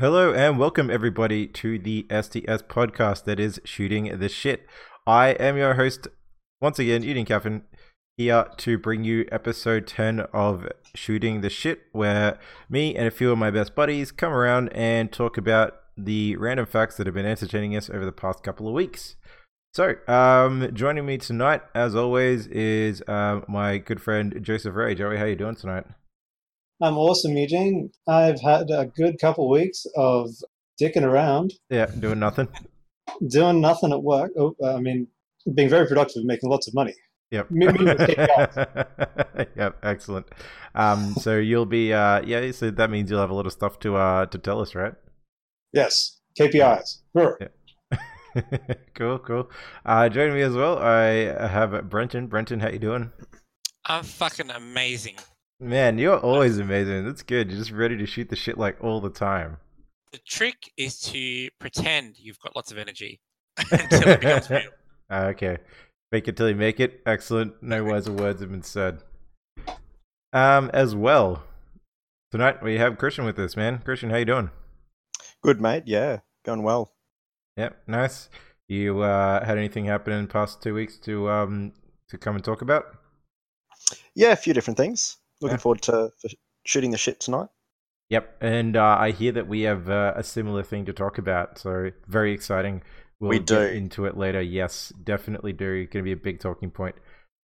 Hello and welcome everybody to the STS podcast that is shooting the shit. I am your host once again, Eugene Caffin, here to bring you episode 10 of Shooting the Shit, where me and a few of my best buddies come around and talk about the random facts that have been entertaining us over the past couple of weeks. So, um, joining me tonight, as always, is uh, my good friend Joseph Ray. Joey, how you doing tonight? I'm awesome, Eugene. I've had a good couple weeks of dicking around. Yeah, doing nothing. doing nothing at work. Oh, I mean, being very productive, and making lots of money. Yep. yep. Excellent. Um, so you'll be, uh, yeah. So that means you'll have a lot of stuff to, uh, to tell us, right? Yes. KPIs. Sure. Yeah. cool, cool. Uh, joining me as well, I have Brenton. Brenton, how you doing? I'm fucking amazing. Man, you're always amazing. That's good. You're just ready to shoot the shit like all the time. The trick is to pretend you've got lots of energy until it becomes real. Uh, okay. Make it till you make it. Excellent. No wiser words have been said. Um, as well, tonight we have Christian with us, man. Christian, how you doing? Good, mate. Yeah, going well. Yep, nice. You uh, had anything happen in the past two weeks to um to come and talk about? Yeah, a few different things. Looking yeah. forward to shooting the shit tonight. Yep, and uh, I hear that we have uh, a similar thing to talk about, so very exciting. We'll we do into it later. Yes, definitely do. Going to be a big talking point.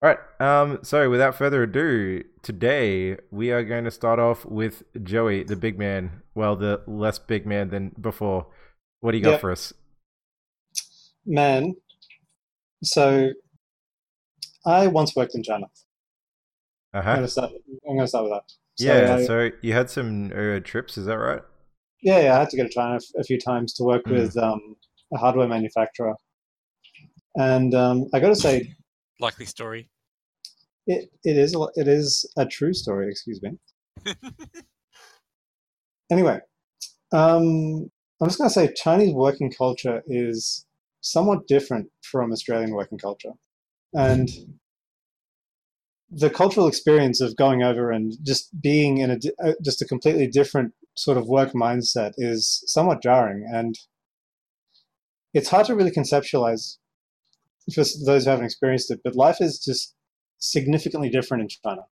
All right. Um. So without further ado, today we are going to start off with Joey, the big man. Well, the less big man than before. What do you got yep. for us? Man, so I once worked in China. Uh-huh. I'm gonna start. I'm gonna start with that. So yeah. I, so you had some uh, trips, is that right? Yeah, yeah. I had to go to China a few times to work mm. with um, a hardware manufacturer, and um, I got to say, likely story. It it is a, it is a true story. Excuse me. anyway, um, I'm just going to say Chinese working culture is somewhat different from Australian working culture, and the cultural experience of going over and just being in a uh, just a completely different sort of work mindset is somewhat jarring. And it's hard to really conceptualize for those who haven't experienced it but life is just significantly different in china.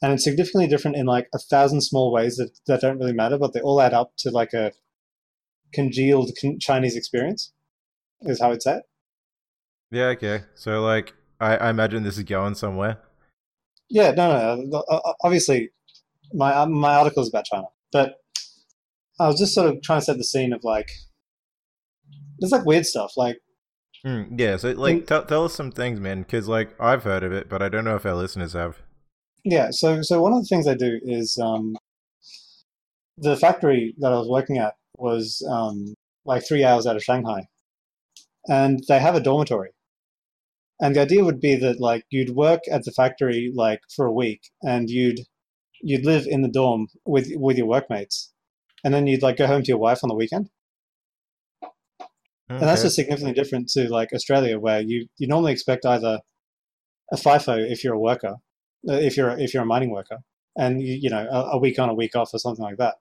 And it's significantly different in like a thousand small ways that, that don't really matter but they all add up to like a congealed chinese experience is how it's at yeah okay. So like I, I imagine this is going somewhere. Yeah, no, no. Obviously, my uh, my article is about China, but I was just sort of trying to set the scene of like there's like weird stuff, like mm, yeah. So like, tell tell us some things, man, because like I've heard of it, but I don't know if our listeners have. Yeah, so so one of the things I do is um, the factory that I was working at was um, like three hours out of Shanghai, and they have a dormitory and the idea would be that like you'd work at the factory like for a week and you'd you'd live in the dorm with with your workmates and then you'd like go home to your wife on the weekend okay. and that's just significantly different to like australia where you you normally expect either a FIFO if you're a worker uh, if you're if you're a mining worker and you, you know a, a week on a week off or something like that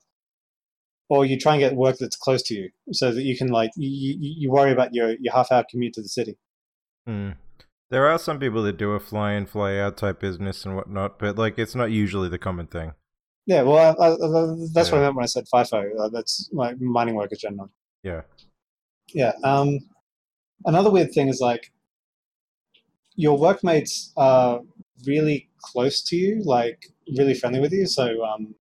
or you try and get work that's close to you so that you can like you, you worry about your, your half hour commute to the city mm. There are some people that do a fly in, fly out type business and whatnot, but like it's not usually the common thing. Yeah, well, I, I, that's yeah. what I meant when I said FIFO. Uh, that's like mining workers generally. Yeah. Yeah. Um, another weird thing is like your workmates are really close to you, like really friendly with you. So um,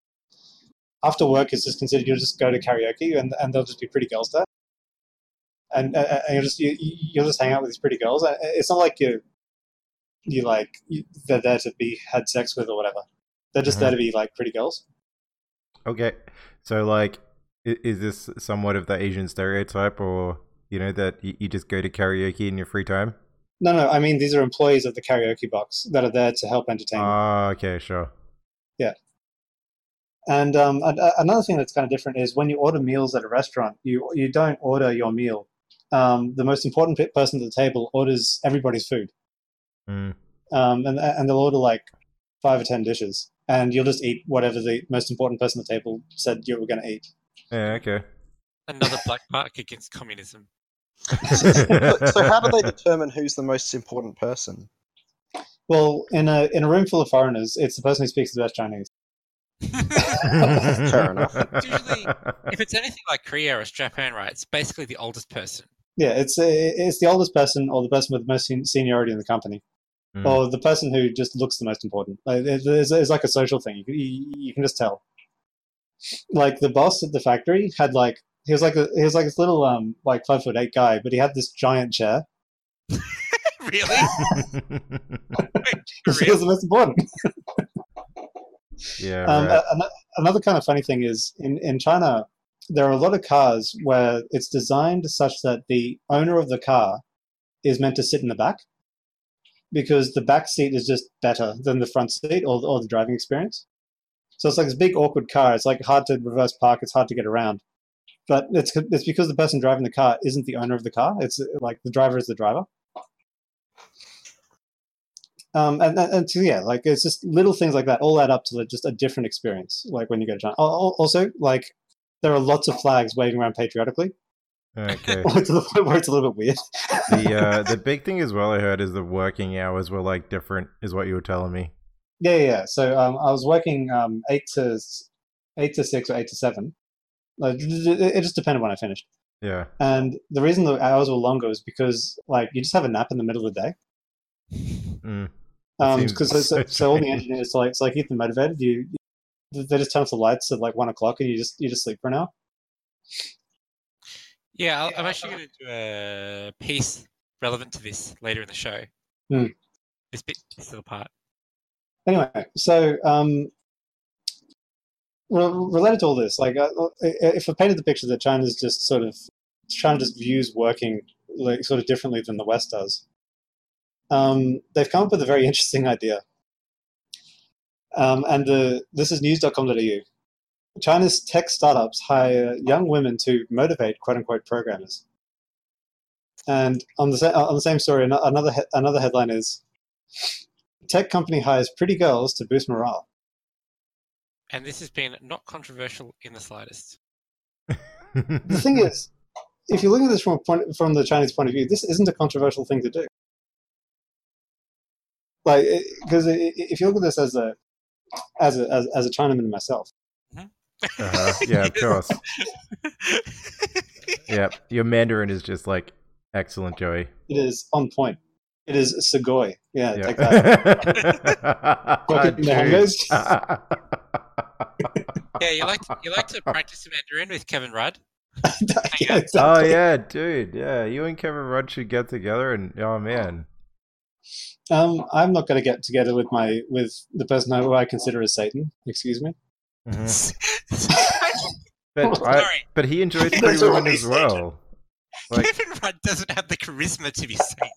after work, it's just considered you'll just go to karaoke and, and there'll just be pretty girls there and, and you'll just you, you'll just hang out with these pretty girls. It's not like you you like they're there to be had sex with or whatever. They're just there mm-hmm. to be like pretty girls. Okay, so like, is this somewhat of the Asian stereotype, or you know that you just go to karaoke in your free time? No, no. I mean, these are employees of the karaoke box that are there to help entertain. Ah, uh, okay, sure. Yeah. And um, another thing that's kind of different is when you order meals at a restaurant, you you don't order your meal um, the most important person at the table orders everybody's food. Mm. Um, and, and they'll order like five or ten dishes, and you'll just eat whatever the most important person at the table said you were going to eat. Yeah, okay. Another black mark against communism. so, so how do they determine who's the most important person? Well, in a in a room full of foreigners, it's the person who speaks the best Chinese. Fair enough. Usually- if it's anything like Korea or Japan, right, it's basically the oldest person. Yeah, it's it's the oldest person or the person with the most seniority in the company, Mm. or the person who just looks the most important. Like, it's, it's like a social thing. You, can- you, you can just tell. Like the boss at the factory had like he was like a, he was like this little um like five foot eight guy, but he had this giant chair. really? because he was the most important. Yeah, Um, right. a- ano- another kind of funny thing is in, in China, there are a lot of cars where it's designed such that the owner of the car is meant to sit in the back because the back seat is just better than the front seat or, or the driving experience. So it's like this big awkward car. It's like hard to reverse park. It's hard to get around. But it's it's because the person driving the car isn't the owner of the car. It's like the driver is the driver. Um, and, and, and so, yeah, like it's just little things like that all add up to like, just a different experience. Like when you go to China. Al- al- Also, like there are lots of flags waving around patriotically, okay. to the point where it's a little bit weird. The uh, the big thing as well I heard is the working hours were like different, is what you were telling me. Yeah, yeah. yeah. So um, I was working um, eight to eight to six or eight to seven. Like, it it just depended when I finished. Yeah. And the reason the hours were longer is because like you just have a nap in the middle of the day. Mm. Um, seems because so, so, so so all the engineers like so like keep them motivated. You, you they just turn off the lights at like one o'clock and you just you just sleep for an hour. Yeah, I'll, I'm actually going to do a piece relevant to this later in the show. Hmm. This bit, this little part. Anyway, so um, re- related to all this, like uh, if I painted the picture that China's just sort of China just views working like sort of differently than the West does, um, they've come up with a very interesting idea. Um, and the, this is news.com.au. China's tech startups hire young women to motivate "quote unquote" programmers. And on the sa- on the same story, another he- another headline is tech company hires pretty girls to boost morale. And this has been not controversial in the slightest. The thing is, if you look at this from a point, from the Chinese point of view, this isn't a controversial thing to do. Like, because if you look at this as a as a as, as a Chinaman myself, Uh-huh. Yeah, of course. Yeah, your Mandarin is just like excellent, Joey. it is on point. It is Segoy. Yeah, Yeah. take that. Fucking Dude. Mangas. yeah, you like to, you like to practice Mandarin with Kevin Rudd. yeah, oh yeah, dude. Yeah, you and Kevin Rudd should get together, and oh man, Um, I'm not going to get together with my with the person who I consider as Satan. Excuse me. Mhm. But I, but he enjoys pretty That's women already as well. Like, Kevin Rudd doesn't have the charisma to be seen.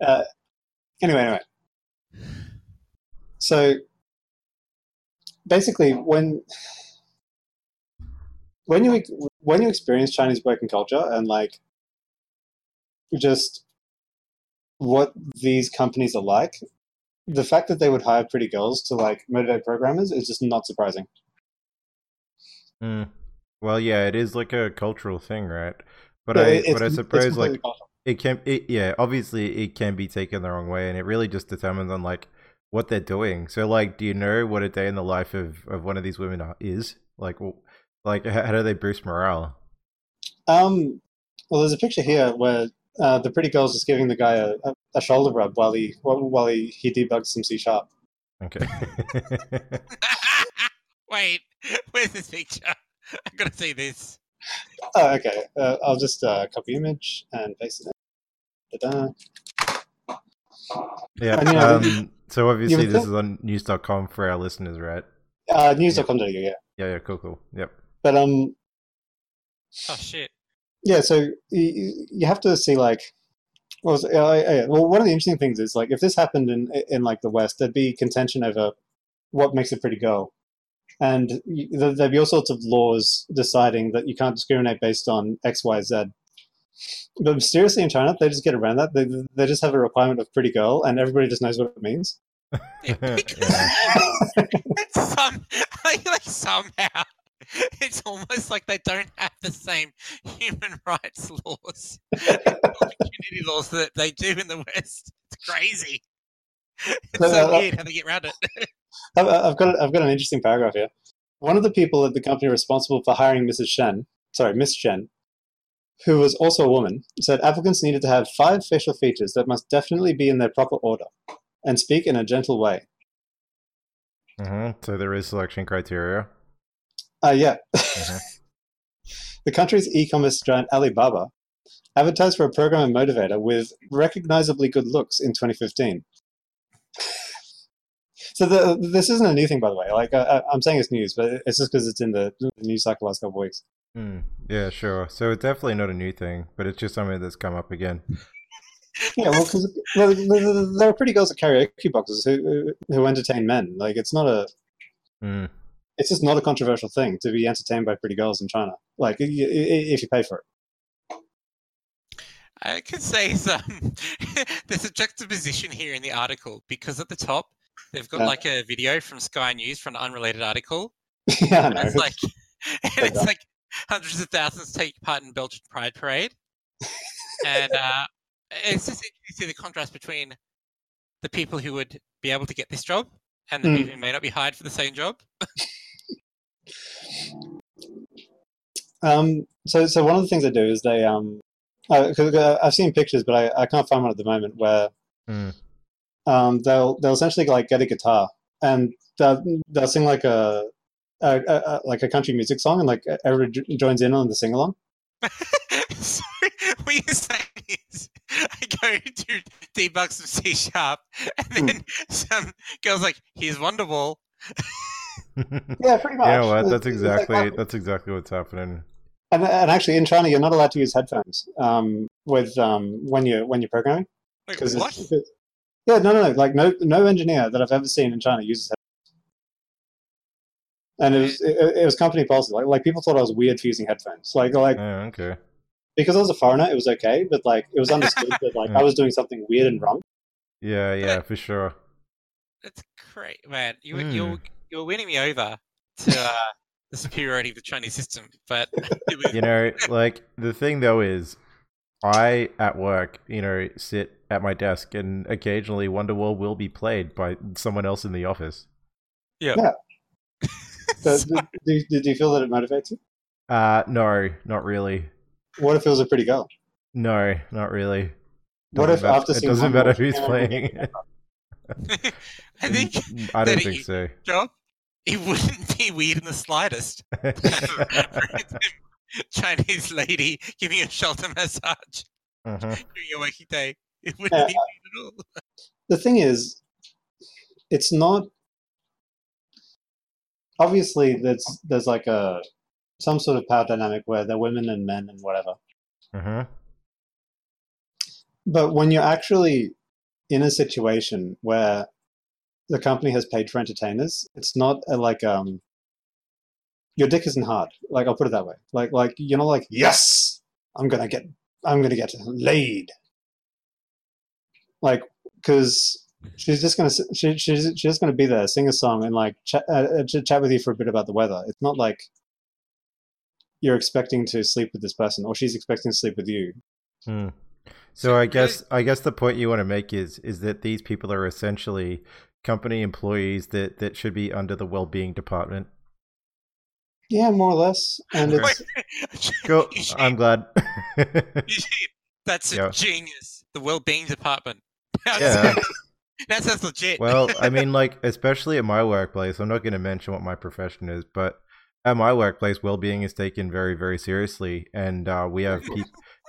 anyway, anyway. So basically, when when you when you experience Chinese working culture and like just what these companies are like, the fact that they would hire pretty girls to like motivate programmers is just not surprising. mm. well, yeah, it is like a cultural thing, right? But Yeah, I, but I suppose like cultural. it can, it, yeah, obviously it can be taken the wrong way, and it really just determines on like what they're doing. So, like, do you know what a day in the life of of one of these women is? Like, like how, how do they boost morale? Um, well, there's a picture here where uh, the pretty girl's just giving the guy a, a, a shoulder rub while he while, while he, he debugs some C sharp. Okay. Wait, where's this picture? I'm gonna see this. Oh, okay. Uh, I'll just uh, copy image and paste it in. Ta-da. yeah. And, you know, Um, so obviously this think- is on news.com for our listeners, right? Uh, news.com.au, yeah. Yeah, yeah, cool, cool. Yep. But um, Oh shit. Yeah. So you, you have to see like, what was it? Yeah, well, one of the interesting things is like if this happened in in like the West, there'd be contention over what makes a pretty girl, and there- there'd be all sorts of laws deciding that you can't discriminate based on X, Y, Z. But mysteriously in China, they just get around that. They, they just have a requirement of pretty girl, and everybody just knows what it means. Yeah, Yeah. some, like somehow it's almost like they don't have the same human rights laws, and opportunity laws that they do in the West. It's crazy. It's No, so no, weird how they get around it. I've, I've got I've got an interesting paragraph here. One of the people at the company responsible for hiring Mrs. Shen, sorry, Miss Shen, who was also a woman, said applicants needed to have five facial features that must definitely be in their proper order and speak in a gentle way. hmm So there is selection criteria. Uh, yeah. Mhm. the country's e-commerce giant Alibaba advertised for a program and motivator with recognizably good looks in 2015. So the, this isn't a new thing, by the way. Like I, I- I'm saying, it's news, but it's just because it's in the, the news cycle last couple of weeks. Mm, yeah, sure. So it's definitely not a new thing, but it's just something that's come up again. Yeah, well, because there, there- there are pretty girls at karaoke boxes who who entertain men. Like it's not a, Mm, it's just not a controversial thing to be entertained by pretty girls in China. Like if you pay for it. I could say some. there's a juxtaposition here in the article because at the top they've got Yeah. like a video from Sky News from an unrelated article. yeah, I And know. it's like, and it's like hundreds of thousands take part in Belgian Pride Parade, and uh, it's just interesting to see the contrast between the people who would be able to get this job and the Mm. people who may not be hired for the same job. Um, so, so one of the things they do is they um, uh, uh, I've seen pictures, but I, I can't find one at the moment where mm, um, they'll they'll essentially like get a guitar and they'll, they'll sing like a, a, a, like a country music song and like everyone joins in on the sing along. Sorry, what you're saying is I go to debug some C sharp, and Hmm. then some girls like, "Here's Wonderwall." Yeah, pretty much. yeah, well, that's it's like exactly that. that's exactly what's happening. And, and actually, in China, you're not allowed to use headphones um, with um, when you when you're programming. Wait, Because what? yeah, no, no, no. Like no no engineer that I've ever seen in China uses headphones. And it was it, it was company policy. Like like people thought I was weird for using headphones. Like like Oh, okay. because I was a foreigner, it was okay. But like it was understood that like I was doing something weird and wrong. Yeah, yeah, for sure. That's great, man. You were Hmm. You're you're winning me over to uh, the superiority of the Chinese system, but was, You know, like the thing though is, I at work, you know, sit at my desk, and occasionally Wonderwall will be played by someone else in the office. Yeah. So- do, do, do you feel that it motivates you? Uh no, not really. What if it was a pretty girl? No, not really. What Doesn't if matter- after it doesn't matter she who's came over with playing? I think I don't think so. job it wouldn't be weird in the slightest. Chinese lady giving a shoulder massage uh-huh. during your working day. It wouldn't Yeah. be weird at all. the thing is, it's not. Obviously, there's there's like a some sort of power dynamic where they're women and men and whatever. Uh-huh. But when you're actually in a situation where the company has paid for entertainers, it's not a, like um your dick isn't hard. Like I'll put it that way. Like like you're not like yes, I'm gonna get I'm gonna get laid. Like because she's just gonna she, she's she's just gonna be there, sing a song, and like chat uh, uh, ch- chat with you for a bit about the weather. It's not like you're expecting to sleep with this person, or she's expecting to sleep with you. Hmm. So I guess I guess the point you want to make is is that these people are essentially company employees that that should be under the well-being department. Yeah, more or less. And it's Cool. I'm glad. That's a Yeah. genius. The well-being department. yeah. that sounds legit. Well, I mean, like, especially at my workplace, I'm not going to mention what my profession is, but at my workplace, well being is taken very, very seriously. And uh, we have pe-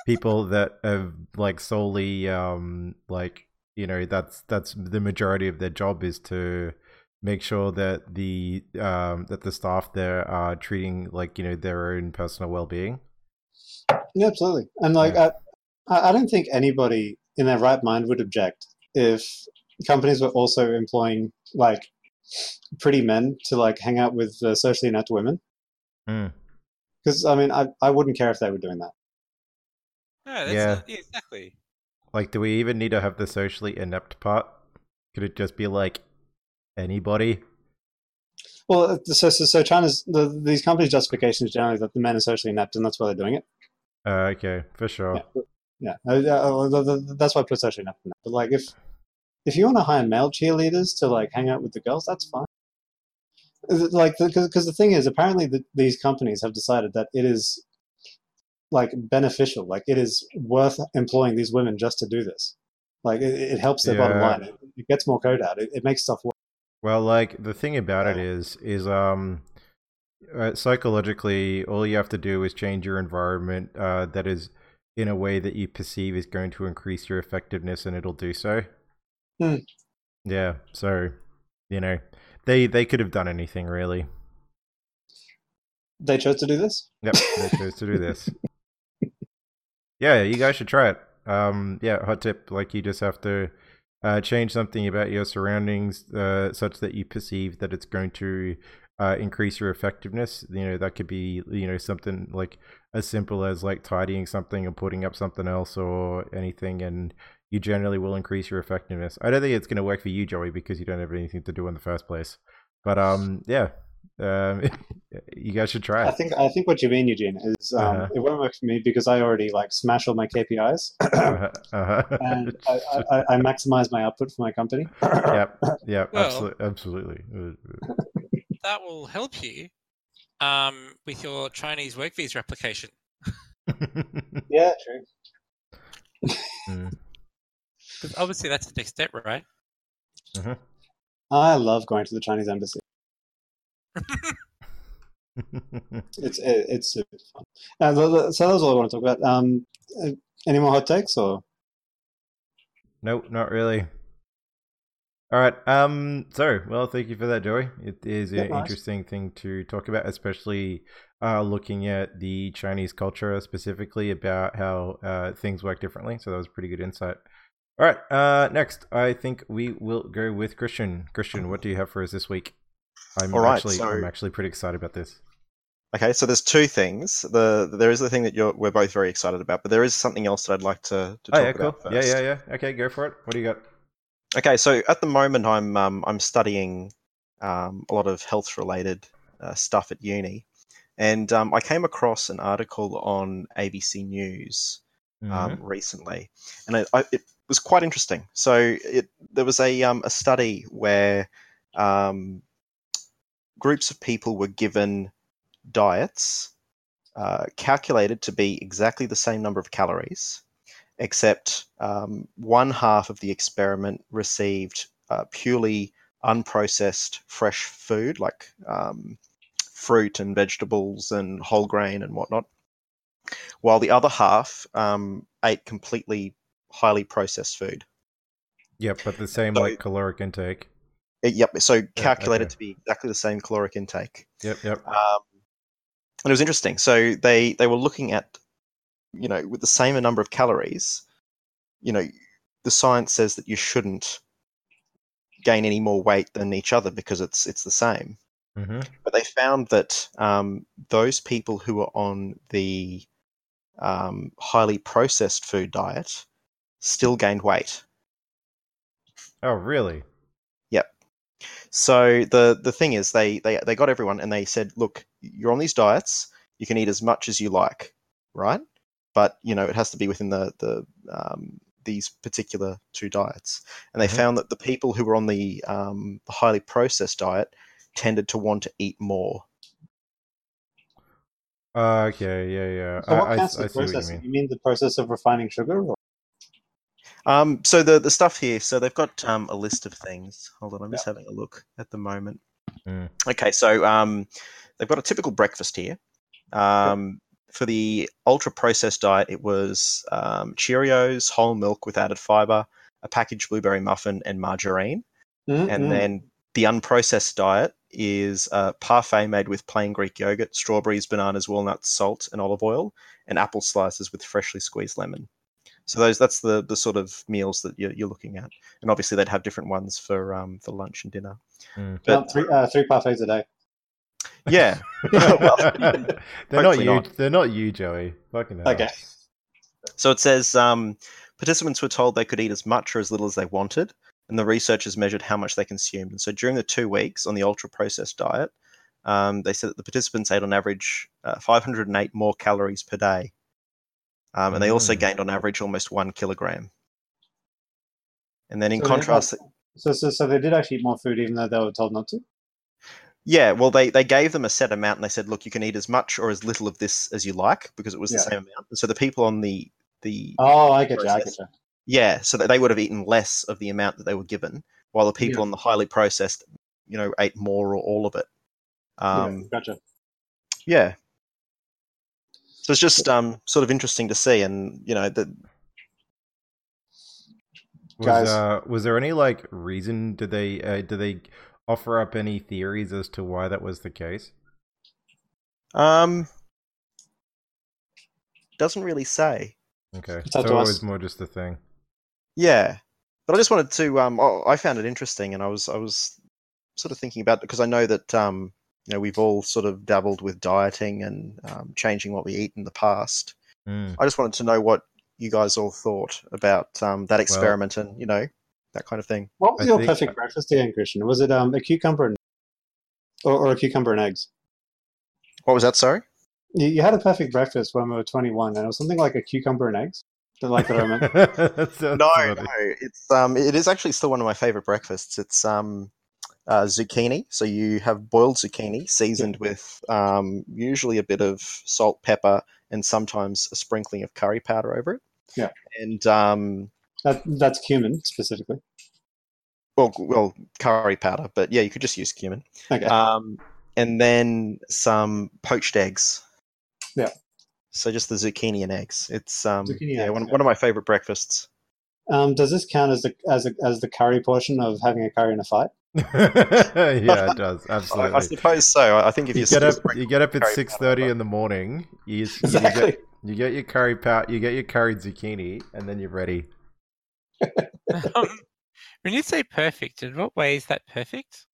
people that have, like, solely, um, like, you know, that's that's the majority of their job is to make sure that the um that the staff there are treating like you know their own personal well-being Yeah, absolutely. And like, I, I I don't think anybody in their right mind would object if companies were also employing like pretty men to like hang out with uh, socially inept women. Hmm. Because I mean, I I wouldn't care if they were doing that. No, that's Yeah. not- yeah, exactly. Like do we even need to have the socially inept part could it just be like anybody Well, uh, so so, so China's the, these companies' justification is generally that the men are socially inept, and that's why they're doing it. Uh, okay, for sure. Yeah, yeah. Uh, uh, th- th- that's why I put socially inept. in. But like, if if you want to hire male cheerleaders to like hang out with the girls, that's fine. Uh, Like, because the thing is, apparently the, these companies have decided that it is like beneficial, like it is worth employing these women just to do this. Like, it, it helps their bottom line. It, it gets more code out. It, it makes stuff work. Well, like the thing about it Yeah. is, is um, uh, psychologically, all you have to do is change your environment. Uh, that is in a way that you perceive is going to increase your effectiveness, and it'll do so. Hmm. Yeah. So, you know, they they could have done anything really. They chose to do this. Yep, they chose to do this. Yeah, you guys should try it. Um, yeah, hot tip. Like you just have to uh, change something about your surroundings uh, such that you perceive that it's going to uh, increase your effectiveness. You know, that could be you know something like as simple as like tidying something and putting up something else or anything, and you generally will increase your effectiveness. I don't think it's going to work for you, Joey, because you don't have anything to do in the first place. But um, yeah, um, you guys should try I it. think I think what you mean, Eugene, is um, Uh-huh. it won't work for me because I already like smash all my KPIs uh-huh, uh-huh. and I, I, I maximize my output for my company. yep, yep, Well- absolutely, absolutely. That will help you um, with your Chinese work visa application. Yeah, true. Mm. 'Cause obviously, that's the next step, right? I love going to the Chinese embassy. It's it's super fun. Uh, so that's all I want to talk about. Um, uh, any more hot takes or? nope, not really. All right. Um. So, well, thank you for that, Joey. It is Yeah, an nice. interesting thing to talk about, especially uh, looking at the Chinese culture specifically about how uh, things work differently. So that was pretty good insight. All right. Uh, next, I think we will go with Christian. Christian, what do you have for us this week? I'm All right, actually, so- I'm actually pretty excited about this. Okay, so there's two things. The there is the thing that you're we're both very excited about, but there is something else that I'd like to, to Oh talk yeah, cool. about Yeah, first. yeah, yeah. Okay, go for it. What do you got? Okay, so at the moment I'm um, I'm studying um, a lot of health related uh, stuff at uni, and um, I came across an article on ABC News um, Mhm. recently, and it, I, it was quite interesting. So it there was a um, a study where um, groups of people were given diets uh, calculated to be exactly the same number of calories, except um, one half of the experiment received uh, purely unprocessed fresh food like um, fruit and vegetables and whole grain and whatnot, while the other half um, ate completely highly processed food. Yep, but the same So- like caloric intake. Yep, so calculated okay. to be exactly the same caloric intake. Yep, yep. Um, and it was interesting. So they they were looking at, you know, with the same number of calories, you know, the science says that you shouldn't gain any more weight than each other because it's it's the same. hmm But they found that um, those people who were on the um, highly processed food diet still gained weight. Oh, really? So the the thing is, they they they got everyone and they said, look, you're on these diets. You can eat as much as you like, right? But you know it has to be within the the um, these particular two diets. And they Mhm. found that the people who were on the um, the highly processed diet tended to want to eat more. Uh, okay, yeah, yeah. So what I, I, I counts see as what you mean. You mean the process of refining sugar? Or? Um, so the the stuff here, so they've got um, a list of things. Hold on, I'm just having a look at the moment. Mm. Okay, so um, they've got a typical breakfast here. Um, For the ultra processed diet, it was um, Cheerios, whole milk with added fiber, a packaged blueberry muffin, and margarine. Mm, And then the unprocessed diet is a parfait made with plain Greek yogurt, strawberries, bananas, walnuts, salt, and olive oil, and apple slices with freshly squeezed lemon. So those that's the the sort of meals that you're, you're looking at, and obviously they'd have different ones for um, for lunch and dinner. Mm. But No, three, uh, three parfaits a day. yeah, well, they're not you. not. They're not you, Joey. Fucking hell. Okay. So it says um, participants were told they could eat as much or as little as they wanted. and the researchers measured how much they consumed. And so during the two weeks on the ultra processed diet, um, they said that the participants ate on average uh, 508 more calories per day. Um, and they also Mm. gained on average almost one kilogram. And then in So contrast, So, so, so they did actually eat more food even though they were told not to. yeah, well, they, they gave them a set amount and they said, look, you can eat as much or as little of this as you like because it was the same amount. And so the people on the the Oh, I get you. I get you. Yeah, so that they would have eaten less of the amount that they were given, while the people Yeah. on the highly processed, you know, ate more or all of it. Um, yeah, gotcha. yeah. So it's just um, sort of interesting to see, and you know, that Was, uh, was there any like reason? Did they uh, did they offer up any theories as to why that was the case? um, doesn't really say. Okay, It's up so it was more just a thing. Yeah, but I just wanted to. Um, oh, I found it interesting, and I was I was sort of thinking about because I know that um, you know we've all sort of dabbled with dieting and um, changing what we eat in the past. Mm. I just wanted to know what you guys all thought about um, that experiment and you know that kind of thing. What was I your think- perfect breakfast again, Christian? Was it um, a cucumber and, or, or a cucumber and eggs? What was that? Sorry. You, you had a perfect breakfast when we were 21, and it was something like a cucumber and eggs. The like that I remember. No, funny. no, it's um, it is actually still one of my favorite breakfasts. It's um, uh, zucchini. So you have boiled zucchini seasoned with um, usually a bit of salt, pepper, and sometimes a sprinkling of curry powder over it. Yeah. And um, That, that's cumin specifically. well, well, curry powder, but yeah, you could just use cumin. Okay. Um, and then some poached eggs. Yeah. So just the zucchini and eggs. It's um, Zucchini yeah, eggs, one, yeah. one of my favorite breakfasts. Um, does this count as the as a, as the curry portion of having a curry in a fight? yeah, it does I, absolutely. I suppose so. I I think if you you get up, you get up at curry six powder thirty over. in the morning. You, Exactly. you get you get your curry pow, you get your curried zucchini, and then you're ready. Um, when you say perfect, in what way is that perfect?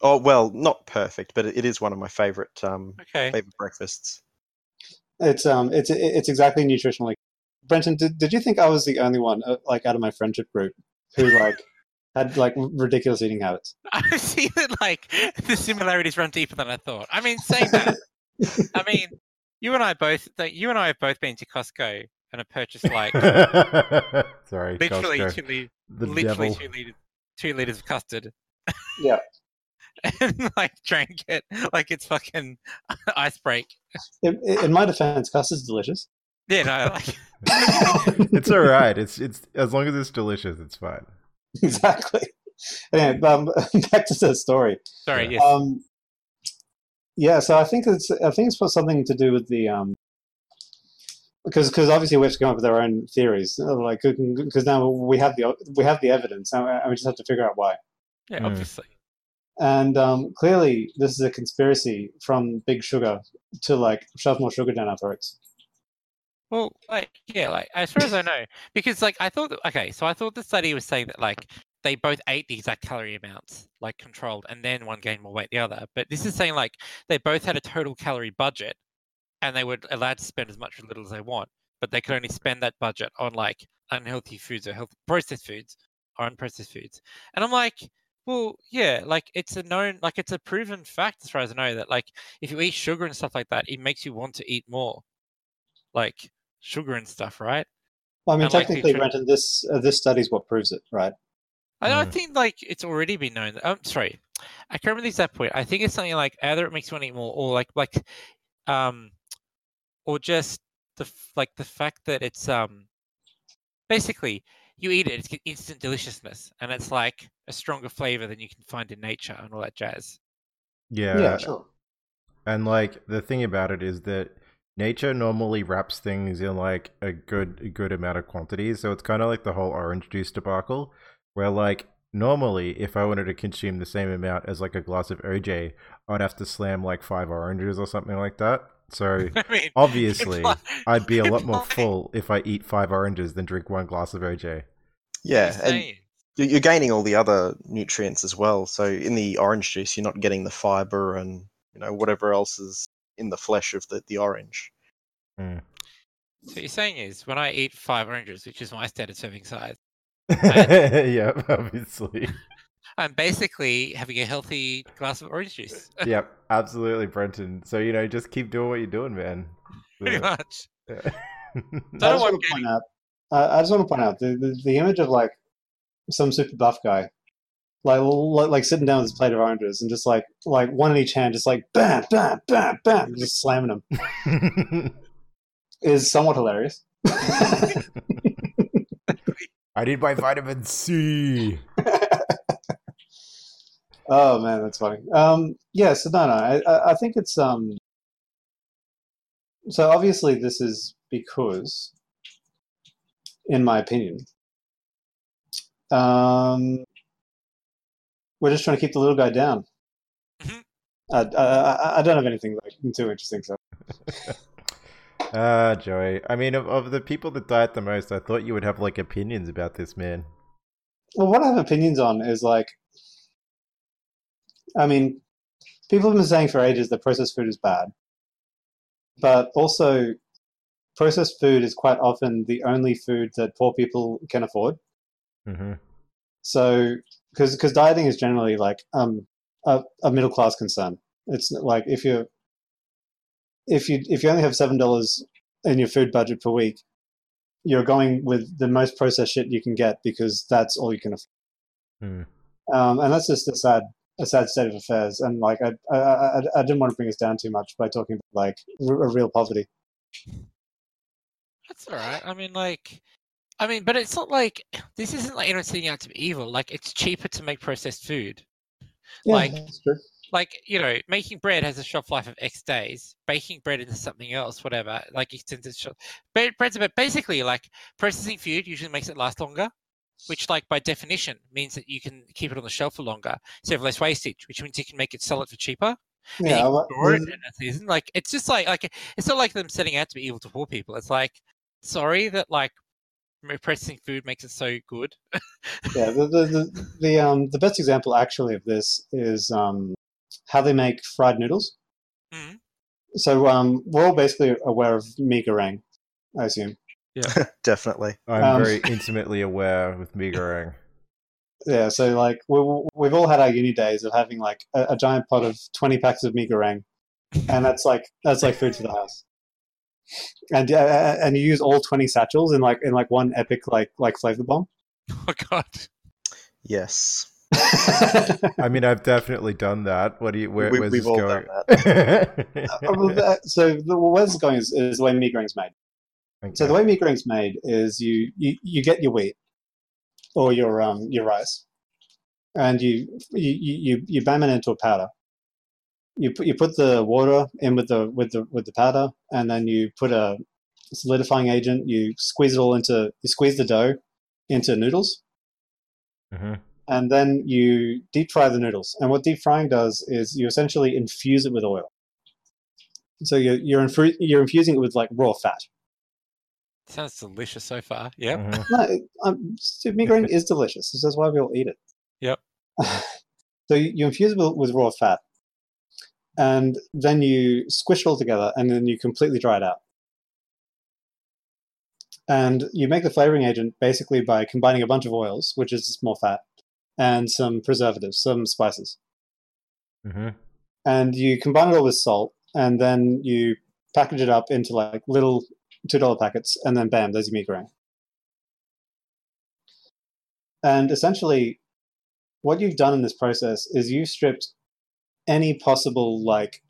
Oh well, not perfect, but it, it is one of my favorite um Okay. favorite breakfasts. It's um it's it's exactly nutritionally. Brenton, did, did you think I was the only one uh, like out of my friendship group who like had like ridiculous eating habits? I see that like the similarities run deeper than I thought. I mean, saying that, I mean, you and I both, that you and I have both been to Costco and have purchased like Sorry, literally Costco. two liters, the literally devil. two liters, two liters of custard. Yeah. and like drank it like it's fucking ice break. In, in my defense, custard's delicious. Yeah, no, like it's all right. It's it's as long as it's delicious, it's fine. exactly. Anyway, um, back to the story. sorry, Yeah. yes. Um, yeah, so I think it's I think it's got something to do with the um, because because obviously we have to come up with our own theories, uh, like because now we have the we have the evidence, and we just have to figure out why. yeah, mm. obviously. And um, clearly, this is a conspiracy from Big Sugar to like shove more sugar down our throats. Well, like, yeah, like as far as I know, because like I thought, that, okay, so I thought the study was saying that like they both ate the exact calorie amounts, like controlled, and then one gained more weight the other. But this is saying like they both had a total calorie budget, and they were allowed to spend as much or little as they want, but they could only spend that budget on like unhealthy foods or healthy processed foods or unprocessed foods. And I'm like, well, yeah, like it's a known, like it's a proven fact as far as I know that like if you eat sugar and stuff like that, it makes you want to eat more, like sugar and stuff, right? Well, I mean, And, technically, nutri- Brenton, this uh, this study's what proves it, right? I don't Mm. think like it's already been known. I'm sorry, I can't remember the exact point. I think it's something like either it makes you want to eat more, or like like, um, or just the like the fact that it's um, basically you eat it, it's instant deliciousness, and it's like a stronger flavor than you can find in nature and all that jazz. Yeah, sure. and like the thing about it is that nature normally wraps things in like a good a good amount of quantities. So it's kind of like the whole orange juice debacle, where like normally if I wanted to consume the same amount as like a glass of OJ, I'd have to slam like five oranges or something like that. So I mean, obviously, imply- I'd be a lot more implying- full if I eat five oranges than drink one glass of OJ. Yeah, and you're gaining all the other nutrients as well. So in the orange juice, you're not getting the fiber and you know whatever else is in the flesh of the, the orange. Mm. So what you're saying is when I eat five oranges, which is my standard serving size, yeah, obviously. I'm basically having a healthy glass of orange juice. yep, absolutely, Brenton. So you know, just keep doing what you're doing, man. Pretty Yeah. much. Yeah. I just what want to point out. Uh, I just want to point out the, the the image of like some super buff guy, like like, like sitting down with his plate of oranges and just like like one in each hand, just like bam, bam, bam, bam, just slamming them is somewhat hilarious. I need my vitamin C. oh man, that's funny. Um, yeah, so no, no, I, I I think it's um. So obviously, this is because, in my opinion, um, we're just trying to keep the little guy down. Mhm. Uh, I, I, I don't have anything like too interesting. So Ah, Joey. I mean, of, of the people that diet the most, I thought you would have like opinions about this man. Well, what I have opinions on is like, I mean, people have been saying for ages that processed food is bad, but also processed food is quite often the only food that poor people can afford. hmm So, because because dieting is generally like um a, a middle class concern. It's like if you if you if you only have seven dollars in your food budget per week, you're going with the most processed shit you can get because that's all you can afford. Hmm. Um, and that's just a sad a sad state of affairs. And like I I, I, I didn't want to bring us down too much by talking about like r- a real poverty. That's all right. I mean, like, I mean, but it's not like this isn't like anyone setting out to be evil. Like, it's cheaper to make processed food. Yeah, Like- that's true. Like, you know, making bread has a shelf life of X days. Baking bread into something else, whatever, like extends its shelf. Bread, bread's about basically like processing food usually makes it last longer, which, like by definition, means that you can keep it on the shelf for longer, so you have less wastage, which means you can make it sell it for cheaper. Yeah, well, store it in a season. Like it's just like like it's not like them setting out to be evil to poor people. It's like sorry that like processing food makes it so good. yeah the, the, the, the um the best example actually of this is um how they make fried noodles Mhm. so um we're all basically aware of mee goreng i assume Yeah, Definitely. I'm Um, very intimately aware with mee goreng. yeah so like we, we've all had our uni days of having like a, a giant pot of 20 packs of mee goreng and that's like that's like food for the house and uh, and you use all 20 satchels in like in like one epic like like flavor bomb oh god. Yes. I mean, I've definitely done that. What do you? Where, we, where's we've this all going? done that. Uh, so the, where this going is, is the way mee goreng's made So the way mee goreng's made is you, you you get your wheat or your um your rice, and you you you you bam it into a powder. You put you put the water in with the with the with the powder, and then you put a solidifying agent. You squeeze it all into you squeeze the dough into noodles, Mhm. and then you deep fry the noodles. And what deep frying does is you essentially infuse it with oil. So you're you're, infu- you're infusing it with like raw fat. Sounds delicious so far. Yep. Mhm. No, it- um, stewed mee is delicious. This is why we all eat it. Yep. so you, you infuse it with, with raw fat, and then you squish it all together, and then you completely dry it out. And you make the flavoring agent basically by combining a bunch of oils, which is just more fat, and some preservatives, some spices, Mhm. and you combine it all with salt, and then you package it up into like little two dollar packets, and then bam, there's your goreng. And essentially, what you've done in this process is you've stripped any possible like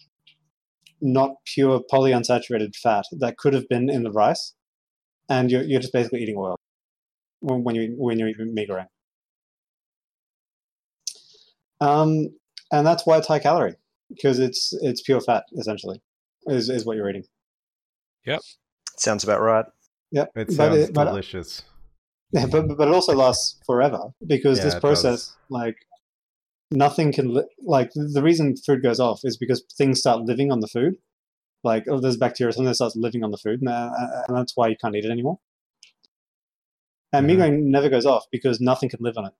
not pure polyunsaturated fat that could have been in the rice, and you're you're just basically eating oil when, when you when you're eating mee goreng. Um, and that's why it's high calorie because it's it's pure fat essentially is is what you're eating. Yep, sounds about right. Yep. It but sounds it- but- delicious. Yeah, but but it also lasts forever because Yeah, this process, does. like, nothing can li- like the reason food goes off is because things start living on the food. Like, oh, there's bacteria, something that starts living on the food, and, uh, and that's why you can't eat it anymore. And mee goreng never goes off because nothing can live on it.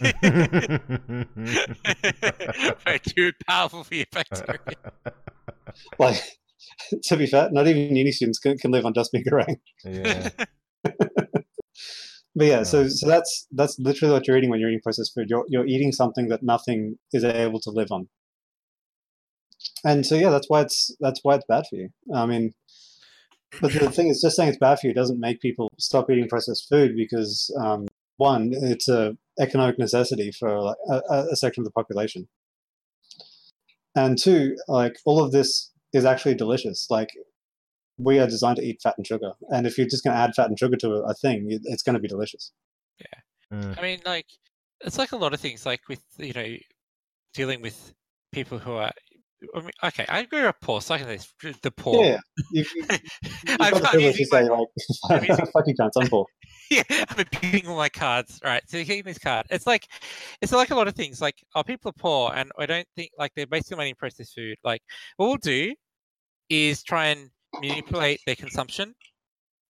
Way too powerful for your bacteria. Like, to be fair, not even uni students can, can live on just mee goreng. yeah. But yeah, so so that's that's literally what you're eating when you're eating processed food. You're you're eating something that nothing is able to live on. And so yeah, that's why it's that's why it's bad for you. I mean, but the thing is, just saying it's bad for you doesn't make people stop eating processed food because um, one, it's a economic necessity for a a section of the population, and two, like all of this is actually delicious. Like we are designed to eat fat and sugar, and if you're just going to add fat and sugar to a, a thing, it's going to be delicious. Mm. I mean, like it's like a lot of things, like with you know dealing with people who are. I mean, okay, I grew up poor, so I can say this, the poor. Yeah, you, you, you've I'm, got the privilege to using my- say I'm using- like, "Fuck you, cunts, I'm poor." yeah, I'm repeating all my cards. Right. So you keep this card. It's like it's like a lot of things. Like, oh, people are poor and I don't think like they're basically money processed food. Like what we'll do is try and manipulate their consumption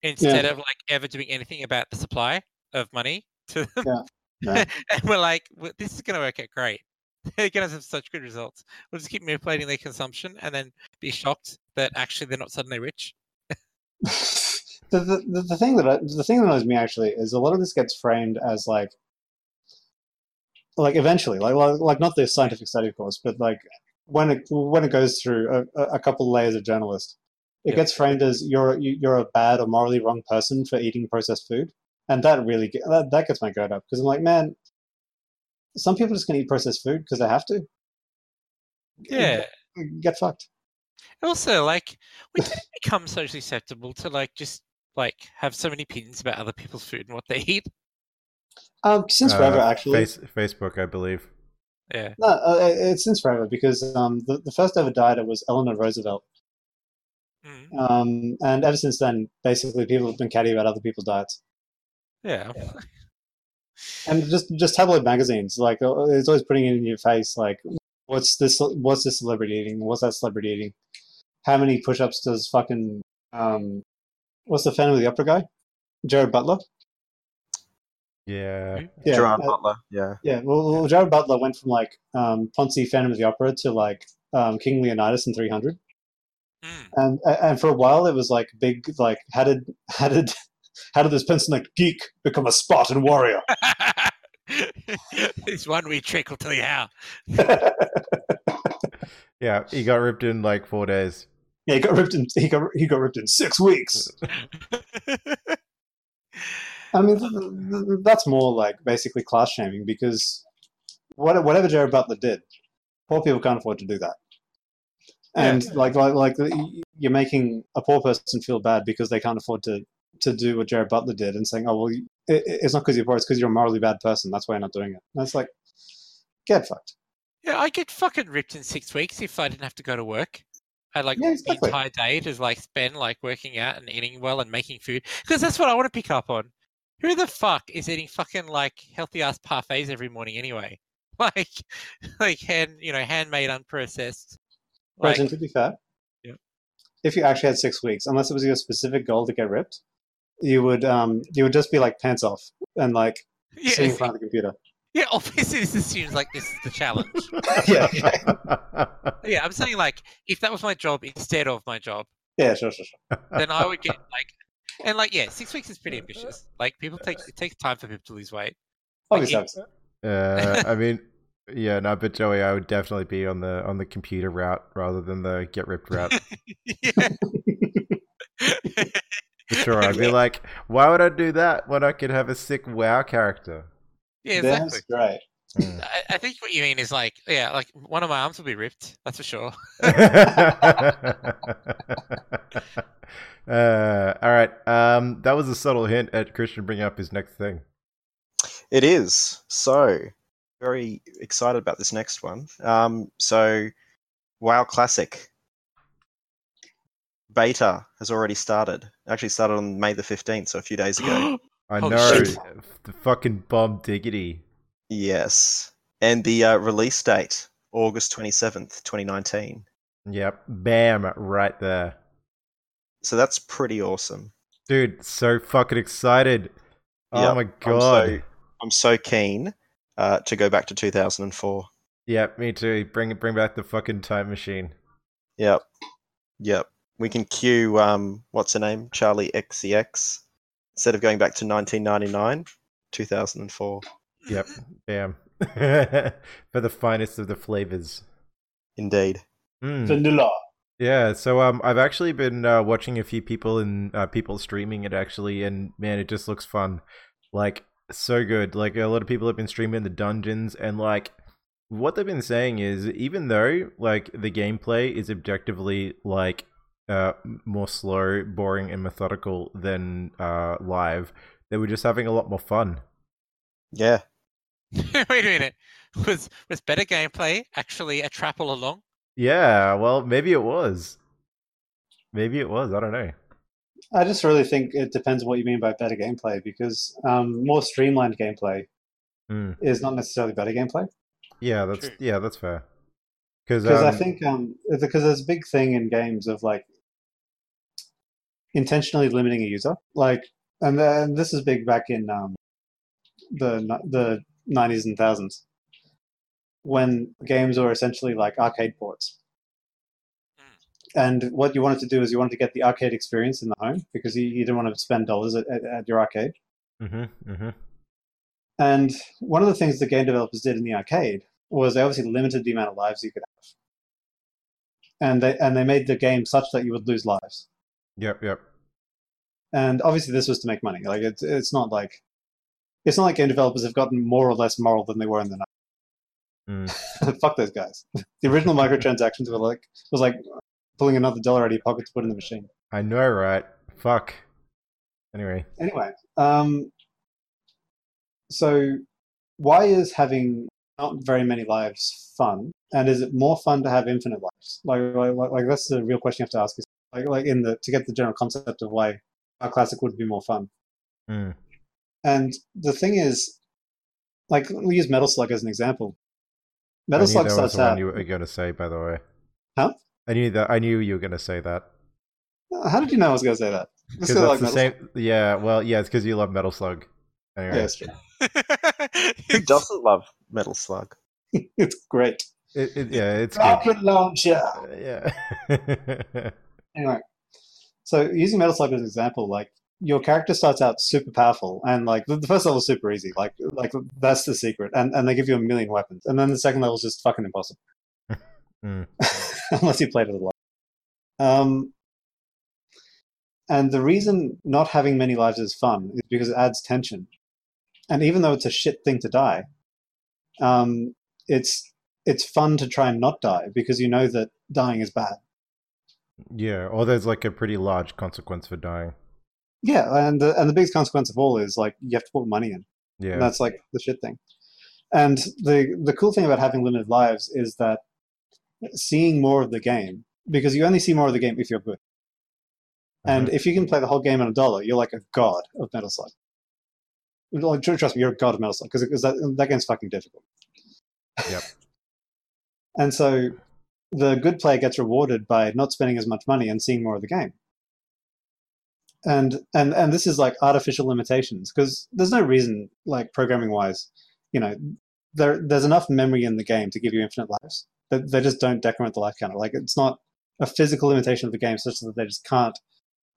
instead of like ever doing anything about the supply of money to them. Yeah, yeah. and we're like, "Well, this is gonna work out great. They're gonna have such good results. We'll just keep manipulating their consumption and then be shocked that actually they're not suddenly rich. the, the, the, thing that the thing that annoys me actually is a lot of this gets framed as like like eventually like like, like not the scientific study of course but like when it when it goes through a, a- couple of layers of journalist it Yeah. gets framed as you're you- you're a bad or morally wrong person for eating processed food and that really that, that gets my goat up because i'm like man some people just gonna eat processed food because they have to Yeah. get fucked Also, like, we didn't become socially acceptable to like just like have so many opinions about other people's food and what they eat. um since forever Uh, actually Face, Facebook, I believe. Yeah. No, uh, it's since forever because um, the, the first ever dieter was Eleanor Roosevelt. Mm, Um, and ever since then, basically, people have been catty about other people's diets. yeah. And just just tabloid magazines, like, uh, it's always putting it in your face, like, what's this what's this celebrity eating? What's that celebrity eating? How many push ups does fucking, um, what's the Phantom of the Opera guy? Jared Butler? Yeah. Yeah. Gerard uh, Butler. Yeah. Yeah, well, well, Jared Butler went from like um, Ponzi Phantom of the Opera to like um, King Leonidas in 300. Mm. and and for a while it was like big like how did how did how did this pencil geek become a Spartan warrior? There's one wee trick I'll tell you how. Yeah, he got ripped in like four days. yeah, he got ripped in he got he got ripped in six weeks. I mean, th- th- th- that's more like basically class shaming because what, whatever Jared Butler did, poor people can't afford to do that. And like like like you're making a poor person feel bad because they can't afford to to do what Jared Butler did and saying, oh well, it, it's not because you're poor, it's because you're a morally bad person. That's why you're not doing it. And it's like, get fucked. yeah, I get fucking ripped in six weeks if I didn't have to go to work. I had like Yeah, exactly. the entire day to like spend like working out and eating well and making food because that's what I want to pick up on. Who the fuck is eating fucking like healthy ass parfaits every morning anyway? Like, like hand you know handmade unprocessed. Like, Brenton, to be fair, Yeah. if you actually had six weeks, unless it was your specific goal to get ripped, you would um you would just be like pants off and like yeah, sitting in front of the computer. yeah. Obviously, this assumes like this is the challenge. yeah, yeah, I'm saying like if that was my job instead of my job, yeah, sure, sure, sure. then I would get like, and like yeah, six weeks is pretty ambitious. Like people take it takes time for people to lose weight. Obviously, it- obviously. uh, I mean, yeah, no, but Joey, I would definitely be on the on the computer route rather than the get ripped route. For sure, I'd be like, why would I do that when I could have a sick WoW character? yeah, exactly. That's great. Mm. I, I think what you mean is like, yeah, like one of my arms will be ripped. That's for sure. uh, all right. Um, that was a subtle hint at Christian bringing up his next thing. It is. So, very excited about this next one. Um, so, WoW Classic beta has already started. Actually, started on May the 15th, so a few days ago. I Holy know shit. the fucking bomb diggity. yes. And the uh, release date, August 27th, 2019. Yep, bam, right there, So, that's pretty awesome. dude. So fucking excited. Oh Yep, my I'm god. so- I'm so keen uh, to go back to 2004. Yeah, me too. Bring bring back the fucking time machine. Yep. Yep. We can cue um what's her name? Charli XCX. Instead of going back to 1999, 2004. Yep. Bam. For the finest of the flavors. Indeed. Mm. Vanilla. Yeah, so um, I've actually been uh, watching a few people and uh, people streaming it actually, and man, it just looks fun. Like so good. Like a lot of people have been streaming the dungeons, and like what they've been saying is, even though like the gameplay is objectively like uh more slow, boring, and methodical than uh live, they were just having a lot more fun. Yeah. Wait a minute. Was was better gameplay actually a trap all along? Yeah, well, maybe it was. Maybe it was. I don't know. I just really think it depends on what you mean by better gameplay because um, more streamlined gameplay Mm. is not necessarily better gameplay. Yeah, that's True. yeah, that's fair. Because Because I um, think um, because there's a big thing in games of like intentionally limiting a user, like, and then this is big back in um, the the 90s and thousands when games were essentially like arcade ports. And what you wanted to do is you wanted to get the arcade experience in the home because you, you didn't want to spend dollars at, at, at your arcade. hmm hmm And one of the things the game developers did in the arcade was they obviously limited the amount of lives you could have. And they and they made the game such that you would lose lives. Yep, yep. And obviously this was to make money. Like it's it's not like it's not like game developers have gotten more or less moral than they were in the Mm. 90s. Fuck those guys. The original microtransactions were like was like pulling another dollar out of your pocket to put in the machine. I know, right? Fuck. Anyway, Anyway, um, so why is having not very many lives fun? And is it more fun to have infinite lives? Like, like, like, that's the real question you have to ask. Is like, like in the to get the general concept of why a classic would be more fun. Mm. And the thing is, like we use Metal Slug as an example. Metal Slug starts the one out. you were going to say, by the way. Huh? I knew that. I knew you were going to say that. How did you know I was going to say that? Because Because 'cause that's like the Metal same. Yeah, well, yeah, it's because you love Metal Slug. Slug. Anyway, Yeah, it's true. Who doesn't love Metal Slug? it's great. it, it, yeah, it's good. Rocket launcher. Uh, yeah. Anyway, so using Metal Slug as an example, like your character starts out super powerful, and like the the first level is super easy, like like that's the secret, and and they give you a million weapons, and then the second level is just fucking impossible, Mm. unless you played it a lot. Um, and the reason not having many lives is fun is because it adds tension, and even though it's a shit thing to die, um, it's it's fun to try and not die because you know that dying is bad. yeah, or there's like a pretty large consequence for dying. Yeah, and the and the biggest consequence of all is like you have to put money in. Yeah. And that's like the shit thing. And the the cool thing about having limited lives is that seeing more of the game because you only see more of the game if you're good. And Mhm. if you can play the whole game on a dollar, you're like a god of Metal Slug. Like, tr- trust me, you're a god of Metal Slug because that, that game's fucking difficult. Yep. and so the good player gets rewarded by not spending as much money and seeing more of the game. And and and this is like artificial limitations because there's no reason, like programming wise, you know, there there's enough memory in the game to give you infinite lives. They, they just don't decrement the life counter. Like it's not a physical limitation of the game such that they just can't.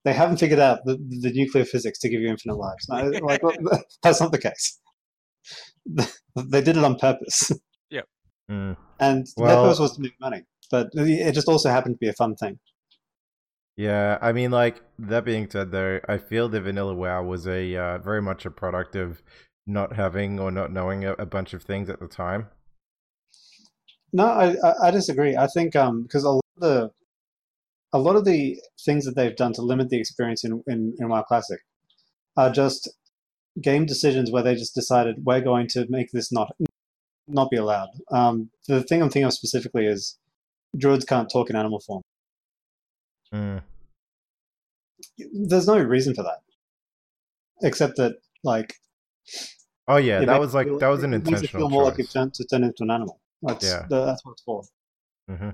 They haven't figured out the, the nuclear physics to give you infinite lives. No, like that's not the case. They did it on purpose, Mm. and their purpose was to make money. But it just also happened to be a fun thing. Yeah, I mean, like that being said, though, I feel the Vanilla WoW was a uh, very much a product of not having or not knowing a, a bunch of things at the time. No, I, I, disagree. I think um because a lot of the a lot of the things that they've done to limit the experience in, in, in WoW Classic are just game decisions where they just decided we're going to make this not not be allowed. Um, the thing I'm thinking of specifically is druids can't talk in animal form. Mm. There's no reason for that, except that like Oh yeah, that was like that was an it feel intentional more like you've choice. turned to turn into an animal. That's Yeah. the, that's what it's for. hmm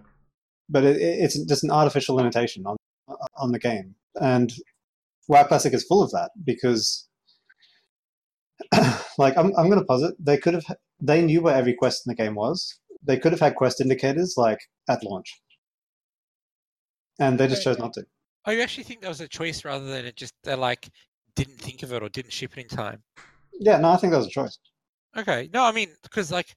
but it, it- it's just an artificial limitation on on the game. And WoW Classic is full of that because, like, I'm I'm going to posit they could have they knew where every quest in the game was. They could have had quest indicators like at launch, and they just chose not to. Oh, you actually think that was a choice rather than it just they like didn't think of it or didn't ship it in time? Yeah, no, I think that was a choice. Okay. No, I mean, because like,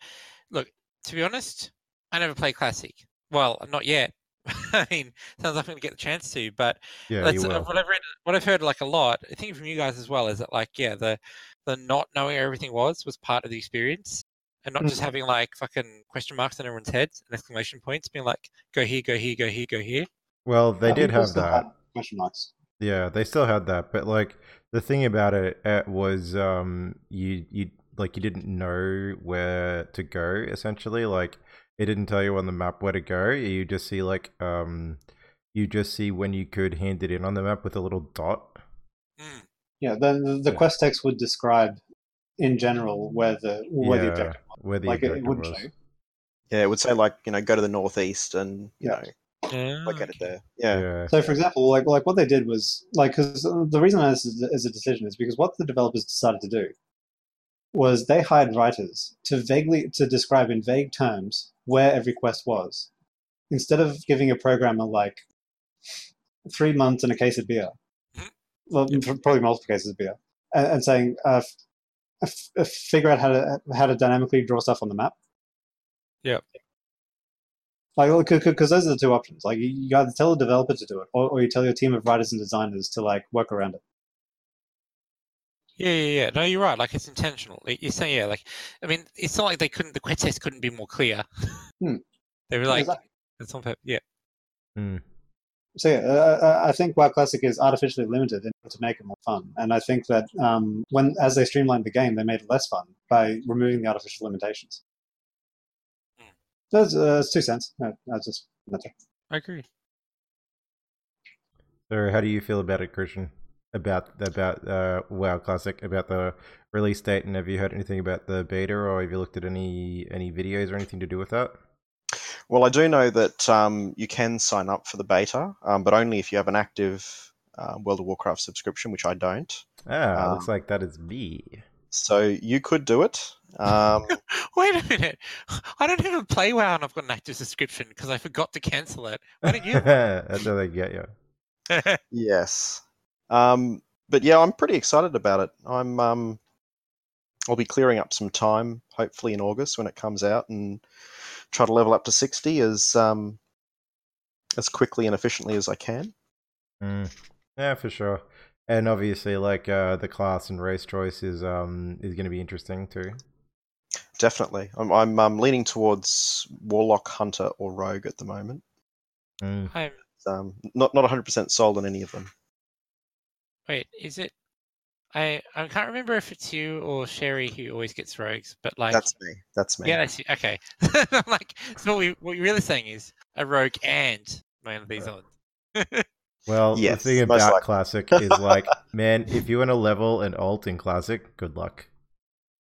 look, to be honest, I never played Classic. Well, not yet. I mean, sounds like I'm gonna get the chance to, but Yeah, that's you uh, what I've read, what I've heard like a lot. I think from you guys as well is that like, yeah, the the not knowing where everything was was part of the experience, and not just Mm. having like fucking question marks in everyone's heads and exclamation points, being like, go here, go here, go here, go here. Well, they I did have that. Question marks. Yeah, they still had that, but like the thing about it, it was um you you like you didn't know where to go essentially. Like it didn't tell you on the map where to go. You just see like um you just see when you could hand it in on the map with a little dot. Mm. Yeah, then the, the Yeah. quest text would describe in general where the where the Yeah, objective where the like it, it wouldn't was. show. Yeah, it would say like you know go to the northeast and you Yeah. know Ah, look at it there. Yeah. Yeah. So, for example, like like what they did was like because the reason this is, is a decision is because what the developers decided to do was they hired writers to vaguely to describe in vague terms where every quest was, instead of giving a programmer like three months and a case of beer, well, Yep. probably multiple cases of beer, and, and saying uh, f- f- f- figure out how to how to dynamically draw stuff on the map. Yeah. Like, because those are the two options. Like, you, you either tell a developer to do it, or, or you tell your team of writers and designers to like work around it. Yeah, yeah, yeah. No, you're right. Like it's intentional. You're saying, yeah. Like, I mean, it's not like they couldn't. The quest test couldn't be more clear. Hmm. They were like, Exactly. it's on purpose. Yeah. Mm. So yeah, uh, I think WoW Classic is artificially limited in order to make it more fun, and I think that um, when as they streamlined the game, they made it less fun by removing the artificial limitations. Hmm. That's, uh, that's two cents. No, that's just that's it. I agree. So how do you feel about it, Christian? About about uh WoW Classic, about the release date, and have you heard anything about the beta, or have you looked at any any videos or anything to do with that? Well, I do know that um, you can sign up for the beta, um, but only if you have an active uh, World of Warcraft subscription, which I don't. Ah, Um, looks like that is me. So you could do it. Um, Wait a minute. I don't even play WoW and I've got an active subscription because I forgot to cancel it. Why didn't you? That's how they get you. yes. Um, but yeah, I'm pretty excited about it. I'm um, I'll be clearing up some time, hopefully in August when it comes out, and try to level up to sixty as um, as quickly and efficiently as I can. Mm. Yeah, for sure. And obviously, like uh, the class and race choice is um is going to be interesting too. Definitely, I'm I'm um, leaning towards Warlock, Hunter, or Rogue at the moment. Mm. I'm, Um, not not 100 percent sold on any of them. Wait, is it? I I can't remember if it's you or Sherry who always gets rogues, but like, That's me. That's me. yeah, that's you. Okay. I'm like, so what, we, what you're really saying is a rogue and one of these on. Well, Yes, the thing about likely. classic is like, man, if you want to level an alt in classic, good luck.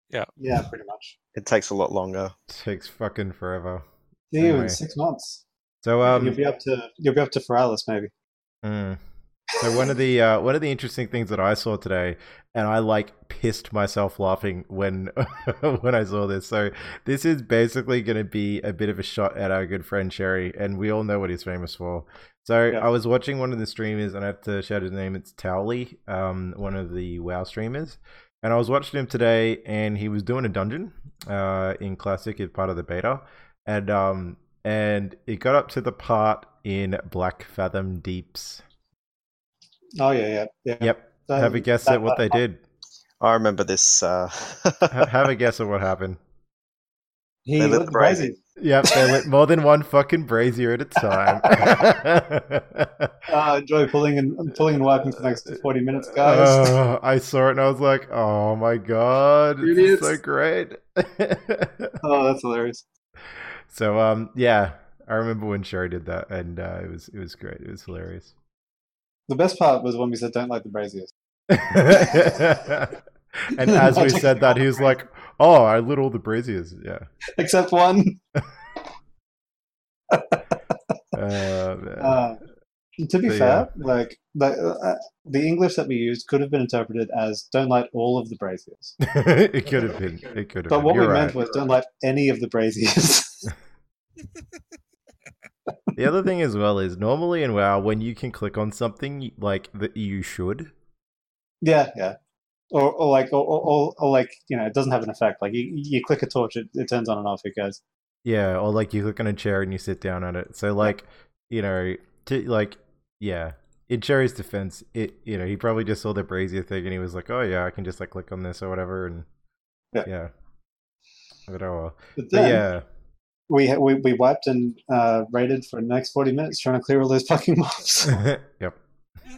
Yeah, Yeah, pretty much. It takes a lot longer. takes fucking forever. See you Anyway. in six months. So um, you'll be up to you'll be up to Feralas maybe. Mm. So one of the uh, one of the interesting things that I saw today, and I like pissed myself laughing when when I saw this. So this is basically going to be a bit of a shot at our good friend Sherry, and we all know what he's famous for. So Yeah. I was watching one of the streamers, and I have to shout his name. It's Towelliee, um, one of the WoW streamers, and I was watching him today, and he was doing a dungeon, uh, in Classic as part of the beta, and um, and it got up to the part in Blackfathom Deeps. Oh yeah, yeah, yeah. Yep. So Have a guess that- at what they that- did. I remember this. Uh, Have a guess at what happened. He They lit lit the the brazier. Yep, they lit more than one fucking brazier at a time. Uh, enjoy pulling and pulling and wiping for the next forty minutes, guys. Oh, I saw it and I was like, "Oh my god, this is so great!" oh, that's hilarious. so, um, yeah, I remember when Sherry did that, and uh, it was it was great. It was hilarious. The best part was when we said don't like the braziers. and as we said that, he was like, "Oh, I lit all the braziers." Yeah. Except one. Uh. Uh, to be So, fair, like the uh, the English that we used could have been interpreted as "don't light all of the braziers," it could have been. It could have but been. what we You're meant right. was "don't light any of the braziers." The other thing as well is normally in WoW, when you can click on something like that you should, yeah, yeah. or, or like or, or, or like you know it doesn't have an effect. Like you, you click a torch, it, it turns on and off. It goes. Yeah, or like you click on a chair and you sit down on it. So like, you know, to like, yeah. In Cherry's defense, it you know he probably just saw the brazier thing and he was like, oh yeah, I can just like click on this or whatever, and Yeah. yeah. But oh well. But But then yeah, we, we we wiped and uh, raided for the next forty minutes trying to clear all those fucking mobs. yep.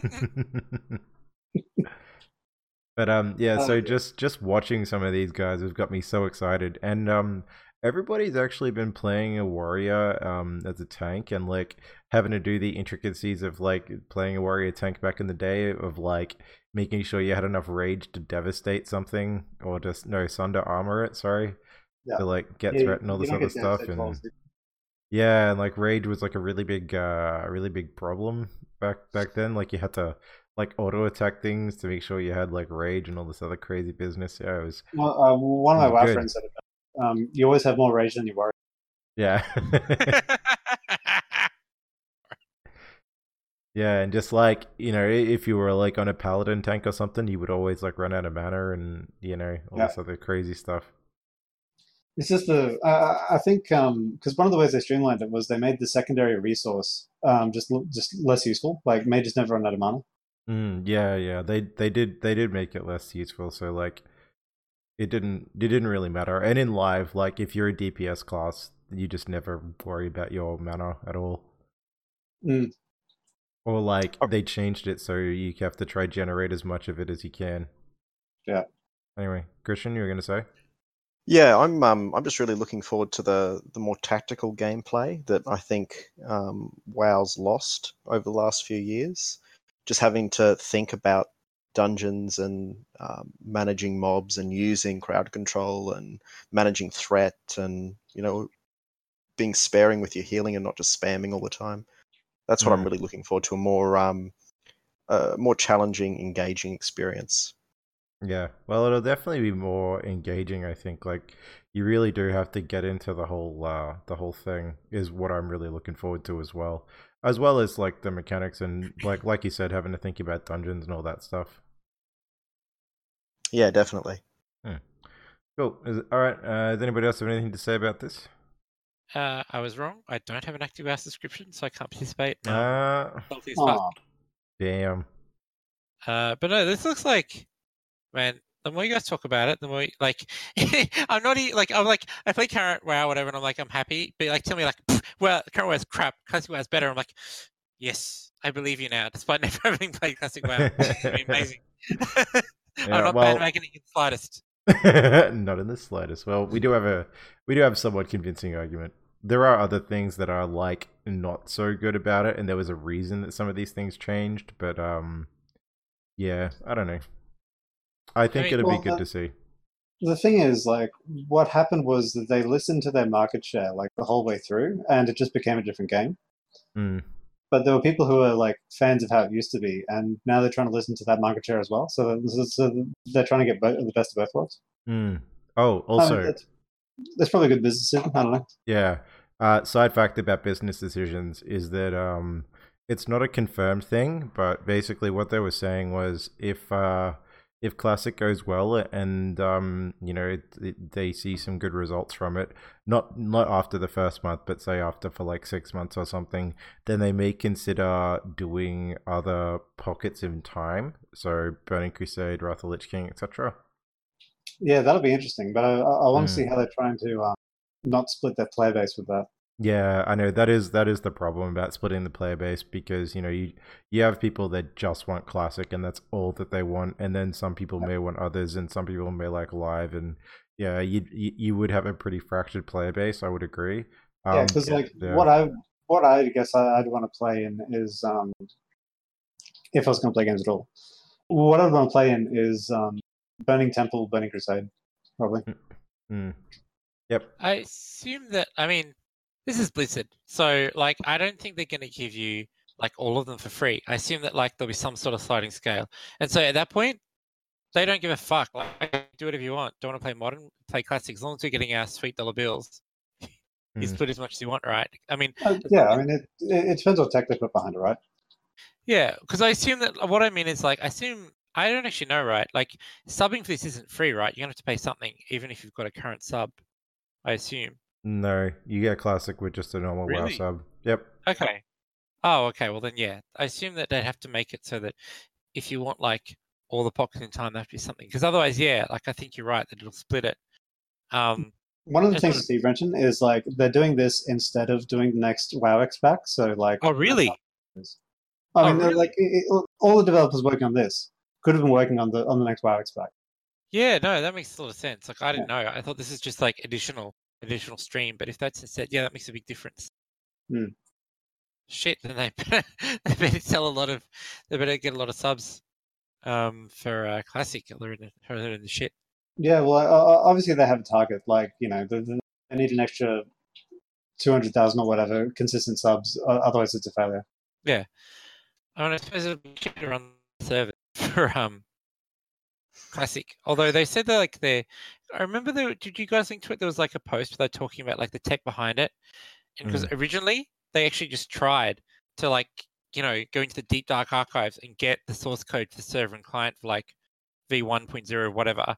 but um yeah, so yeah. just just watching some of these guys has got me so excited. And um everybody's actually been playing a warrior um as a tank and like having to do the intricacies of like playing a warrior tank back in the day of like making sure you had enough rage to devastate something or just no sunder armor it, sorry. Yeah. To like get Yeah, threat and all this other stuff and yeah, and like rage was like a really big, uh, really big problem back back then. Like you had to like auto attack things to make sure you had like rage and all this other crazy business. Yeah, it was? Well, uh, one of my friends said it. Um, you always have more rage than you worry. yeah, yeah, and just like you know, if you were like on a paladin tank or something, you would always like run out of mana and you know all Yeah. this other crazy stuff. It's just the uh, I think because one of the ways they streamlined it was they made the secondary resource um, just l- just less useful. Like mages never run out of mana. Mm, yeah, yeah, they they did they did make it less useful. So like, it didn't it didn't really matter. And in live, like if you're a DPS class, you just never worry about your mana at all. Mm. Or like Oh. they changed it so you have to try generate as much of it as you can. Yeah. Anyway, Christian, you were gonna say? Yeah, I'm um, I'm just really looking forward to the the more tactical gameplay that I think um, WoW's lost over the last few years. Just having to think about dungeons and um, managing mobs and using crowd control and managing threat and you know being sparing with your healing and not just spamming all the time. That's what I'm Mm. really looking forward to a more um, uh, more challenging, engaging experience. Yeah. Well, it'll definitely be more engaging, I think. Like you really do have to get into the whole uh the whole thing is what I'm really looking forward to as well. As well as like the mechanics and like like you said having to think about dungeons and all that stuff. Yeah, definitely. Cool. Is, all right. Uh, does anybody else have anything to say about this? uh, I was wrong. I don't have an active house subscription, so I can't participate. No, Uh, salty as fuck. Aw. damn. Uh, but no, this looks like, man. The more you guys talk about it, the more you- like I'm not even, like I'm like I play current WoW whatever, and I'm like I'm happy. But like tell me like, "Pff, well, current WoW's crap. Classic WoW's better. I'm like, yes, I believe you now, despite never having played classic WoW. It's gonna be amazing. I'm Yeah, not well- bandwagoning in the slightest. Not in the slightest. Well, we do have a we do have a somewhat convincing argument. There are other things that are like not so good about it, and there was a reason that some of these things changed. But um, yeah, I don't know. I think mean- it'll Well, be good uh, to see. The thing is, like, what happened was that they listened to their market share like the whole way through, and it just became a different game. Mm. But there were people who are like fans of how it used to be, and now they're trying to listen to that market share as well. So, so, they're trying to get both, the best of both worlds. Mm. Oh, I mean, also, that's, that's probably a good business decision. I don't know. Yeah. Uh, side fact about business decisions is that um, it's not a confirmed thing, but basically what they were saying was if uh, if classic goes well and um, you know it, it, they see some good results from it, not not after the first month, but say after for like six months or something, then they may consider doing other pockets in time. So Burning Crusade, Wrath of Lich King, etc. Yeah, that'll be interesting. But I, I want Mm. to see how they're trying to um, not split their player base with that. Yeah, I know that is that is the problem about splitting the player base because you know you you have people that just want classic and that's all that they want, and then some people may want others, and some people may like live, and yeah, you you, you would have a pretty fractured player base. I would agree. yeah, Um, because like yeah. what I what I guess I, I'd want to play in is um, if I was going to play games at all, what I'd want to play in is um, Burning Temple, Burning Crusade, probably. Mm. Yep. I assume that I mean this is Blizzard, so like I don't think they're going to give you like all of them for free. I assume that like there'll be some sort of sliding scale, and so at that point they don't give a fuck. Like do whatever you want. Don't want to play modern, play classic. As long as you're getting our sweet dollar bills, you Mm. split as much as you want, right? I mean, Uh, yeah, I mean it, it. It depends on tech they put behind it, right? Yeah, because I assume that what I mean is like I assume I don't actually know, right? Like subbing for this isn't free, right? You're gonna have to pay something, even if you've got a current sub. I assume. No, you get classic with just a normal WoW sub. Yep. Okay. Oh, okay. Well, then, yeah. I assume that they'd have to make it so that if you want like all the pockets in time, there have to be something. Because otherwise, yeah, like I think you're right that it'll split it. Um, One of the things that Steve mentioned is like they're doing this instead of doing the next WoW X pack. So like, oh, really? I Oh, mean, they're really? like it, it- all the developers working on this could have been working on the on the next WoW X pack. Yeah, no, that makes a lot of sense. Like I didn't know. I thought this is just like additional additional stream, but if that's instead, yeah, that makes a big difference. Hmm. Shit, then they better, they better sell a lot of they better get a lot of subs um for uh, classic. or They're in the, or they're in the shit. Yeah, well, uh, obviously they have a target. Like you know, they, they need an extra two hundred thousand or whatever consistent subs. Otherwise, it's a failure. Yeah, I mean, I suppose it'll be cheaper run the server for um classic. Although they said that like they, I remember there. Did you guys think to it? There was like a post where they're talking about like the tech behind it, and because originally they actually just tried to like you know go into the deep dark archives and get the source code for server and client for like v one point zero whatever,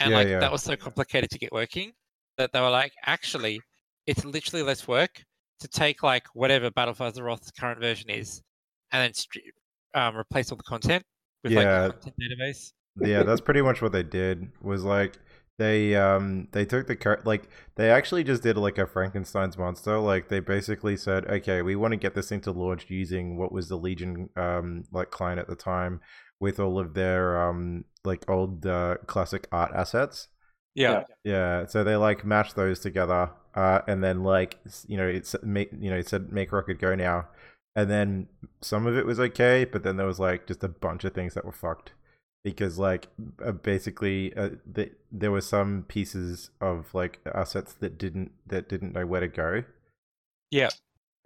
and Yeah, like yeah. that was so complicated to get working that they were like actually it's literally less work to take like whatever Battle for Azeroth's current version is and then um, replace all the content with Yeah. like the content database. yeah, that's pretty much what they did. Was like they um they took the cur- like they actually just did like a Frankenstein's monster. Like they basically said, okay, we want to get this thing to launch using what was the Legion um like client at the time with all of their um like old uh, classic art assets. Yeah. Yeah, so they like matched those together, uh, and then like you know it's make you know it said make rocket go now, and then some of it was okay, but then there was like just a bunch of things that were fucked because like uh, basically uh, the, there were some pieces of like assets that didn't that didn't know where to go. Yeah.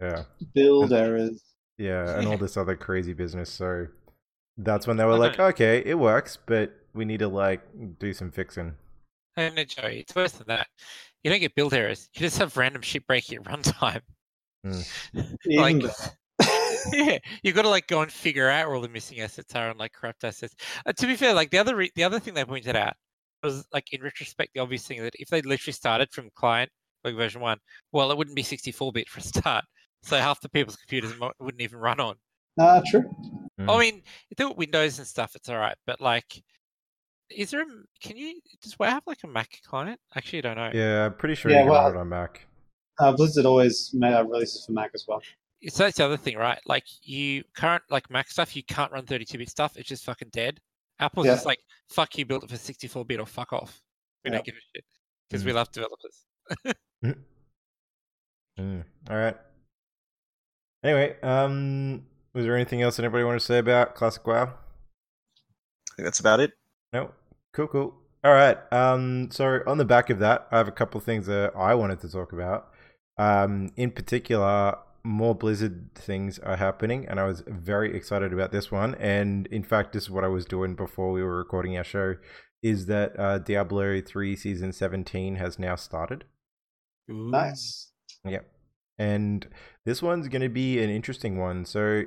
Yeah, Build errors. yeah, and all this other crazy business. So that's when they were I like, know. okay, it works, but we need to like do some fixing. And no, Joey, it's worse than that. You don't get build errors. You just have random shit breaking at runtime. Even like, better. Yeah, you got to like go and figure out where all the missing assets are and like corrupt assets. Uh, to be fair, like the other re- the other thing they pointed out was like in retrospect the obvious thing that if they literally started from client like version one, well, it wouldn't be 64 bit for a start. So half the people's computers mo- wouldn't even run on. Ah, true. Mm. I mean, if they were Windows and stuff, it's all right. But like, is there? A, m- can you does WoW have like a Mac client? Actually, I don't know. Yeah, I'm pretty sure Yeah, you can well- run it on Mac. Uh, Blizzard always made uh, releases for Mac as well. So that's the other thing, right? Like you current like Mac stuff, you can't run 32-bit stuff. It's just fucking dead. Apple's Yeah. just like, fuck you, built it for 64-bit or fuck off. We Yeah. don't give a shit because we love developers. Mm, all right. Anyway, um, was there anything else anybody want to say about Classic WoW? I think that's about it. No. Cool, cool. All right. Um, so on the back of that, I have a couple of things that I wanted to talk about. Um, in particular, more Blizzard things are happening, and I was very excited about this one. And in fact, this is what I was doing before we were recording our show. Is that uh, Diablo three season seventeen has now started? Nice. Yep. And this one's going to be an interesting one. So,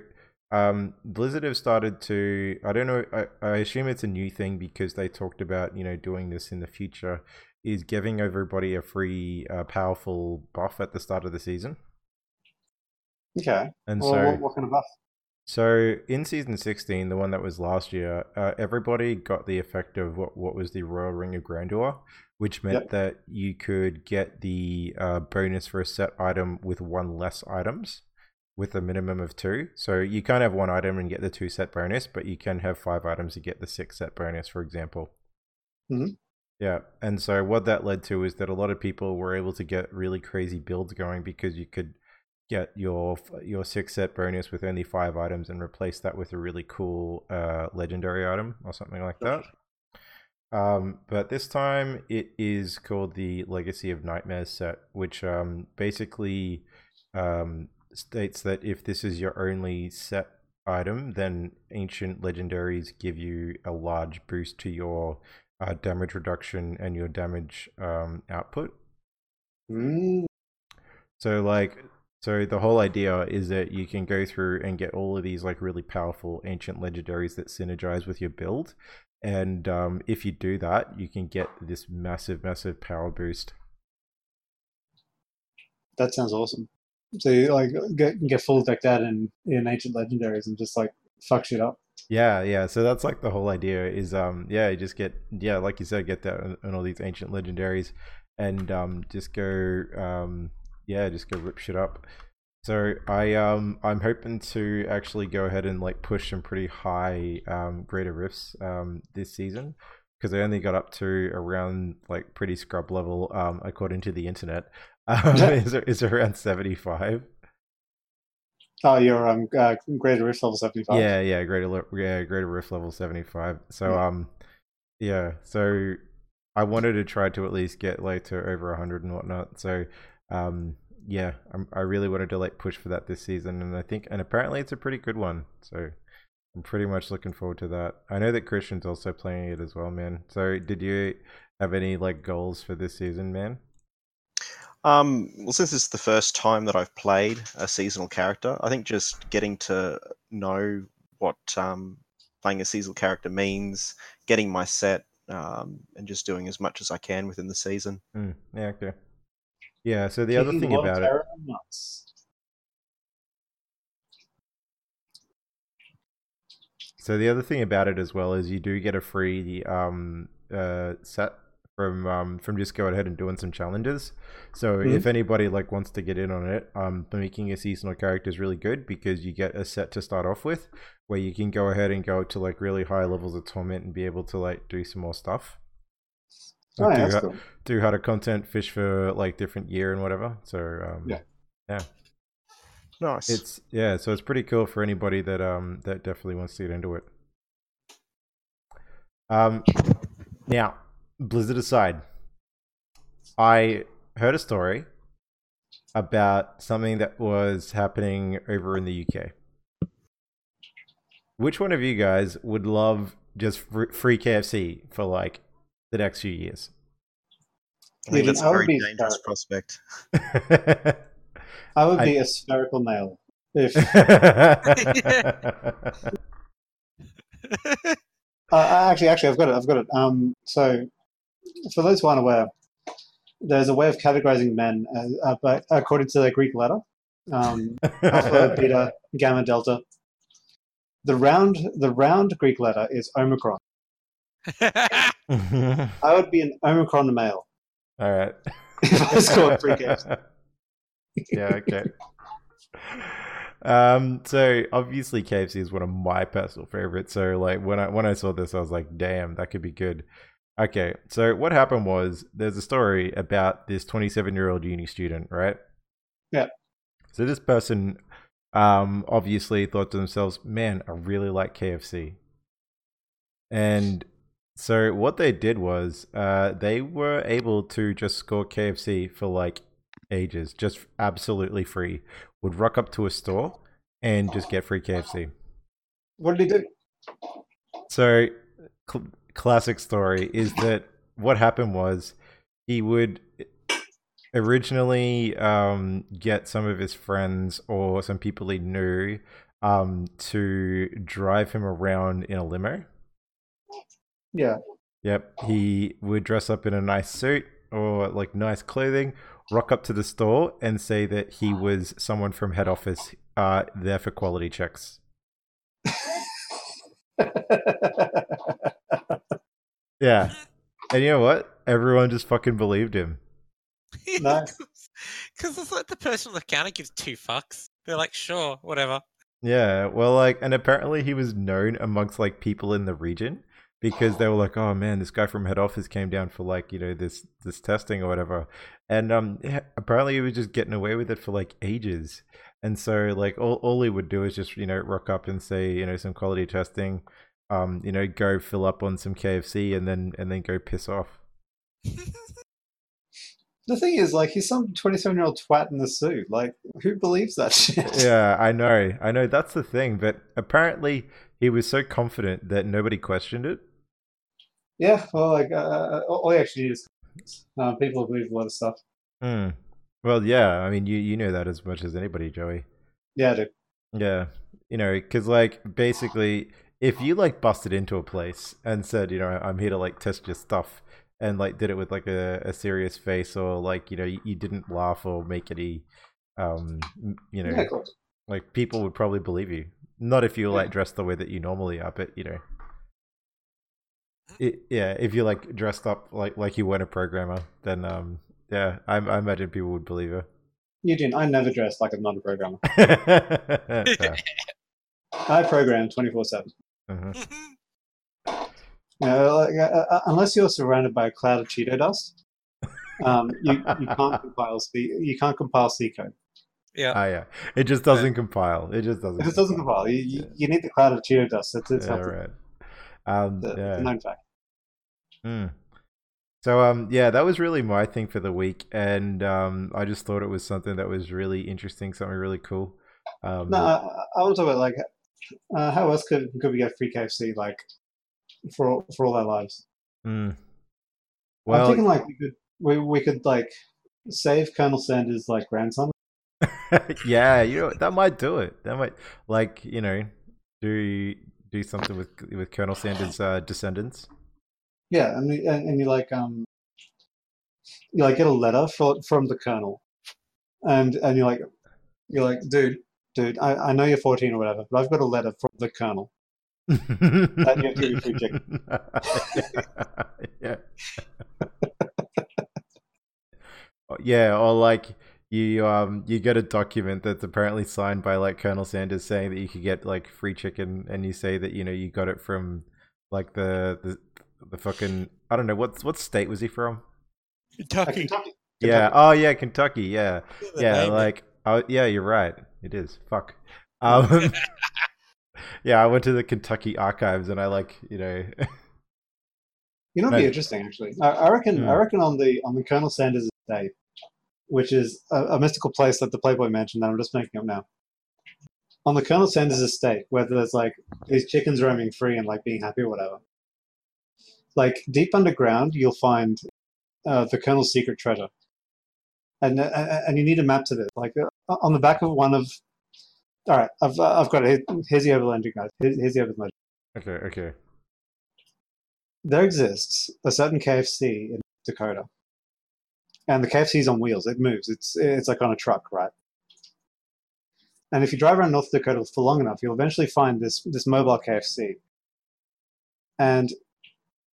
um, Blizzard have started to, I don't know, I, I assume it's a new thing because they talked about, you know, doing this in the future, is giving everybody a free, uh, powerful buff at the start of the season. Okay. And Well, so, what, what kind of buff? so in season 16, the one that was last year, uh, everybody got the effect of what, what was the Royal Ring of Grandeur, which meant Yep. that you could get the uh, bonus for a set item with one less items with a minimum of two. So you can't have one item and get the two set bonus, but you can have five items to get the six set bonus, for example. Mhm. Yeah, and so what that led to is that a lot of people were able to get really crazy builds going because you could get your your six set bonus with only five items and replace that with a really cool uh, legendary item or something like that. Um, but this time it is called the Legacy of Nightmares set, which um, basically um, states that if this is your only set item, then ancient legendaries give you a large boost to your uh, damage reduction and your damage um, output. Mm, So like So the whole idea is that you can go through and get all of these like really powerful ancient legendaries that synergize with your build, and um, if you do that, you can get this massive, massive power boost. That sounds awesome. So you like get get full decked out in in ancient legendaries and just like fuck shit up. Yeah, yeah. So that's like the whole idea is um yeah, you just get yeah, like you said, get that on, on all these ancient legendaries and um just go um yeah, just go rip shit up. So I um I'm hoping to actually go ahead and like push some pretty high um greater rifts um this season because I only got up to around like pretty scrub level um according to the internet. Um, is is around seventy five. Oh, you're um uh, greater rift level seventy five. Yeah, yeah, greater yeah, greater rift level seventy five. So Yeah. um, yeah, so I wanted to try to at least get like to over hundred and whatnot. So um, yeah, I'm, I really wanted to like push for that this season, and I think and apparently it's a pretty good one. So I'm pretty much looking forward to that. I know that Christian's also playing it as well, man. So did you have any like goals for this season, man? Um, well, since it's the first time that I've played a seasonal character, I think just getting to know what um, playing a seasonal character means, getting my set, um, and just doing as much as I can within the season. Mm, yeah, okay. Yeah. So the other thing about it. Nuts. So the other thing about it as well is you do get a free um uh set from um from just going ahead and doing some challenges. So Mhm. if anybody like wants to get in on it, um making a seasonal character is really good because you get a set to start off with where you can go ahead and go to like really high levels of torment and be able to like do some more stuff. Oh, Like, yeah, do, that's ha- cool. do harder content, fish for like different year and whatever. So um Yeah. Nice. it's yeah, so it's pretty cool for anybody that um that definitely wants to get into it. Um, now Blizzard aside, I heard a story about something that was happening over in the UK. Which one of you guys would love just free KFC for like the next few years? I think that's I a would very be dangerous start- prospect. I would be a spherical male if Uh, actually, actually, I've got it. I've got it. Um, so, for those who aren't aware, there's a way of categorizing men as, uh, but according to the Greek letter, um, alpha, beta, gamma, delta. The round, the round Greek letter is omicron. I would be an omicron male All right. if I called free KFC. yeah, okay. Um, so obviously KFC is one of my personal favorites. So like when I when I saw this, I was like, damn, that could be good. Okay, so what happened was there's a story about this 27 year old uni student, right? Yeah. So this person um obviously thought to themselves, man, I really like KFC. And so what they did was uh they were able to just score KFC for like ages, just absolutely free. Would rock up to a store and just get free KFC. What did he do? So, cl- classic story is that what happened was he would originally um, get some of his friends or some people he knew um, to drive him around in a limo. Yeah. Yep, he would dress up in a nice suit or like nice clothing, rock up to the store and say that he was someone from head office uh, there for quality checks. Yeah. And you know what? Everyone just fucking believed him. Nice. Because it's like the person on the counter gives two fucks. They're like, sure, whatever. Yeah, well, like, and apparently he was known amongst like people in the region because they were like, "Oh man, this guy from head office came down for like you know this this testing or whatever," and um, apparently he was just getting away with it for like ages. And so, like, all all he would do is just you know rock up and say you know some quality testing, um, you know, go fill up on some KFC and then and then go piss off. The thing is, like, he's some 27 year old twat in the suit. Like, who believes that shit? yeah, I know, I know. That's the thing, but apparently he was so confident that nobody questioned it. Yeah, well, like, uh, all all you actually need is uh, people believe a lot of stuff. Hmm. Well, yeah. I mean, you you know that as much as anybody, Joey. Yeah, I do. Yeah, you know, because like basically, if you like busted into a place and said, you know, I'm here to like test your stuff, and like did it with like a, a serious face, or like you know, you, you didn't laugh or make any, um, you know, Yeah, like people would probably believe you. Not if you Yeah. like dressed the way that you normally are, but you know, it, yeah, if you like dressed up like like you weren't a programmer, then um, yeah, I, I imagine people would believe you. Eugene, I never dressed like I'm not a programmer. I program 24 7. Mhm. You know, like, uh, uh, unless you're surrounded by a cloud of Cheeto dust, um, you, you can't compile C, you can't compile C code. yeah. Ah, yeah. It just doesn't compile. It just doesn't. It just doesn't compile. You, you, you need the cloud of Cheeto dust. That's it's Yeah, helpful. right. Um, It's a- it's yeah. a known fact. Mm. So um yeah, that was really my thing for the week, and um I just thought it was something that was really interesting, something really cool. Um, No, I, I- want to talk about like uh, how else could could we get free KFC like for all- for all our lives? mm. I'm thinking like we could we, we could like save Colonel Sanders' like grandson. yeah, you know that might do it. That might like you know do do something with with Colonel Sanders' uh, descendants. Yeah, and, and and you like um you like get a letter from from the colonel, and and you're like you're like dude dude I, I know you're 14 or whatever, but I've got a letter from the colonel. and you have to me free chicken. yeah. Oh, yeah, or like you um you get a document that's apparently signed by like Colonel Sanders saying that you could get like free chicken and you say that you know you got it from like the the, the fucking I don't know what what state was he from? Kentucky. Kentucky. Yeah. Oh yeah, Kentucky. Yeah. The Yeah, like oh yeah, you're right. It is. Fuck. Um Yeah, I went to the Kentucky archives and I like, you know You know, what'd be interesting actually. I, I reckon. Hmm. I reckon on the on the Colonel Sanders estate, which is a, a mystical place that the Playboy mentioned that I'm just making up now. On the Colonel Sanders estate, where there's like these chickens roaming free and like being happy or whatever. Like deep underground, you'll find uh, the Colonel's secret treasure, and uh, and you need a map to this. Like uh, on the back of one of. All right, I've uh, I've got it. Here- Here's the overland, guys. Here's, here's the overland. Okay, okay. there exists a certain KFC in Dakota, and the KFC is on wheels. It moves. It's it's like on a truck, right? And if you drive around North Dakota for long enough, you'll eventually find this this mobile KFC. And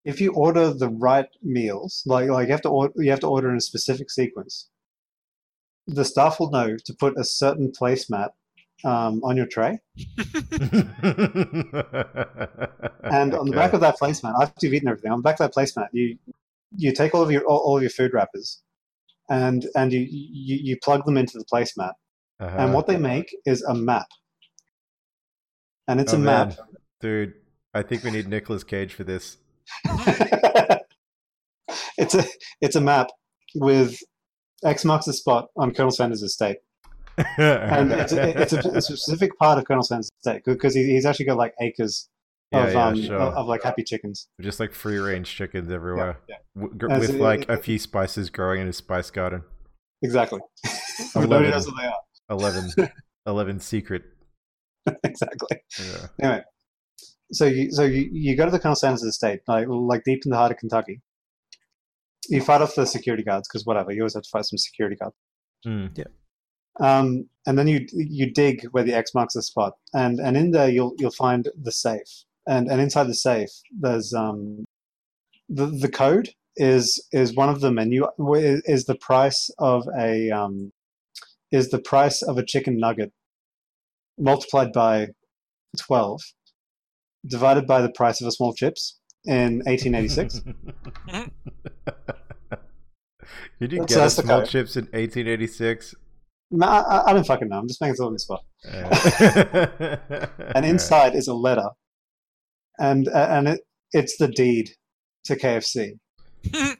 if you order the right meals, like like you have to order, you have to order in a specific sequence. The staff will know to put a certain placemat um, on your tray, and on the back of that placemat, after you've eaten everything, on the back of that placemat, you you take all of your all, all of your food wrappers, and and you, you you plug them into the placemat, uh and what they make is a map, and it's Oh, a map. Dude, I think we need Nicolas Cage for this. it's a it's a map with X marks the spot on Colonel Sanders' estate, and it's a, it's a, a specific part of Colonel Sanders' estate because he, he's actually got like acres yeah, of yeah, um sure. of, of, like happy chickens. Just like free range chickens everywhere. yeah. W- gr- As with it- like a few spices growing in his spice garden. Exactly. But Nobody Eleven. knows what they are. 11, 11 secret. exactly. Yeah. Anyway, so you so you, you go to the Colonel Sanders estate, like like deep in the heart of Kentucky. You fight off the security guards because whatever, you always have to fight some security guards. Mm. Um, and then you you dig where the X marks the spot, and and in there you'll you'll find the safe, and and inside the safe there's um the the code is is one of them, and you is the price of a um is the price of a chicken nugget multiplied by twelve divided by the price of a small chips in 1886. Did you That's- get a that's small chips in 1886? No, I, I- don't fucking know. I'm just making something the spot. Yeah. and inside is a letter, and and it, it's the deed to KFC,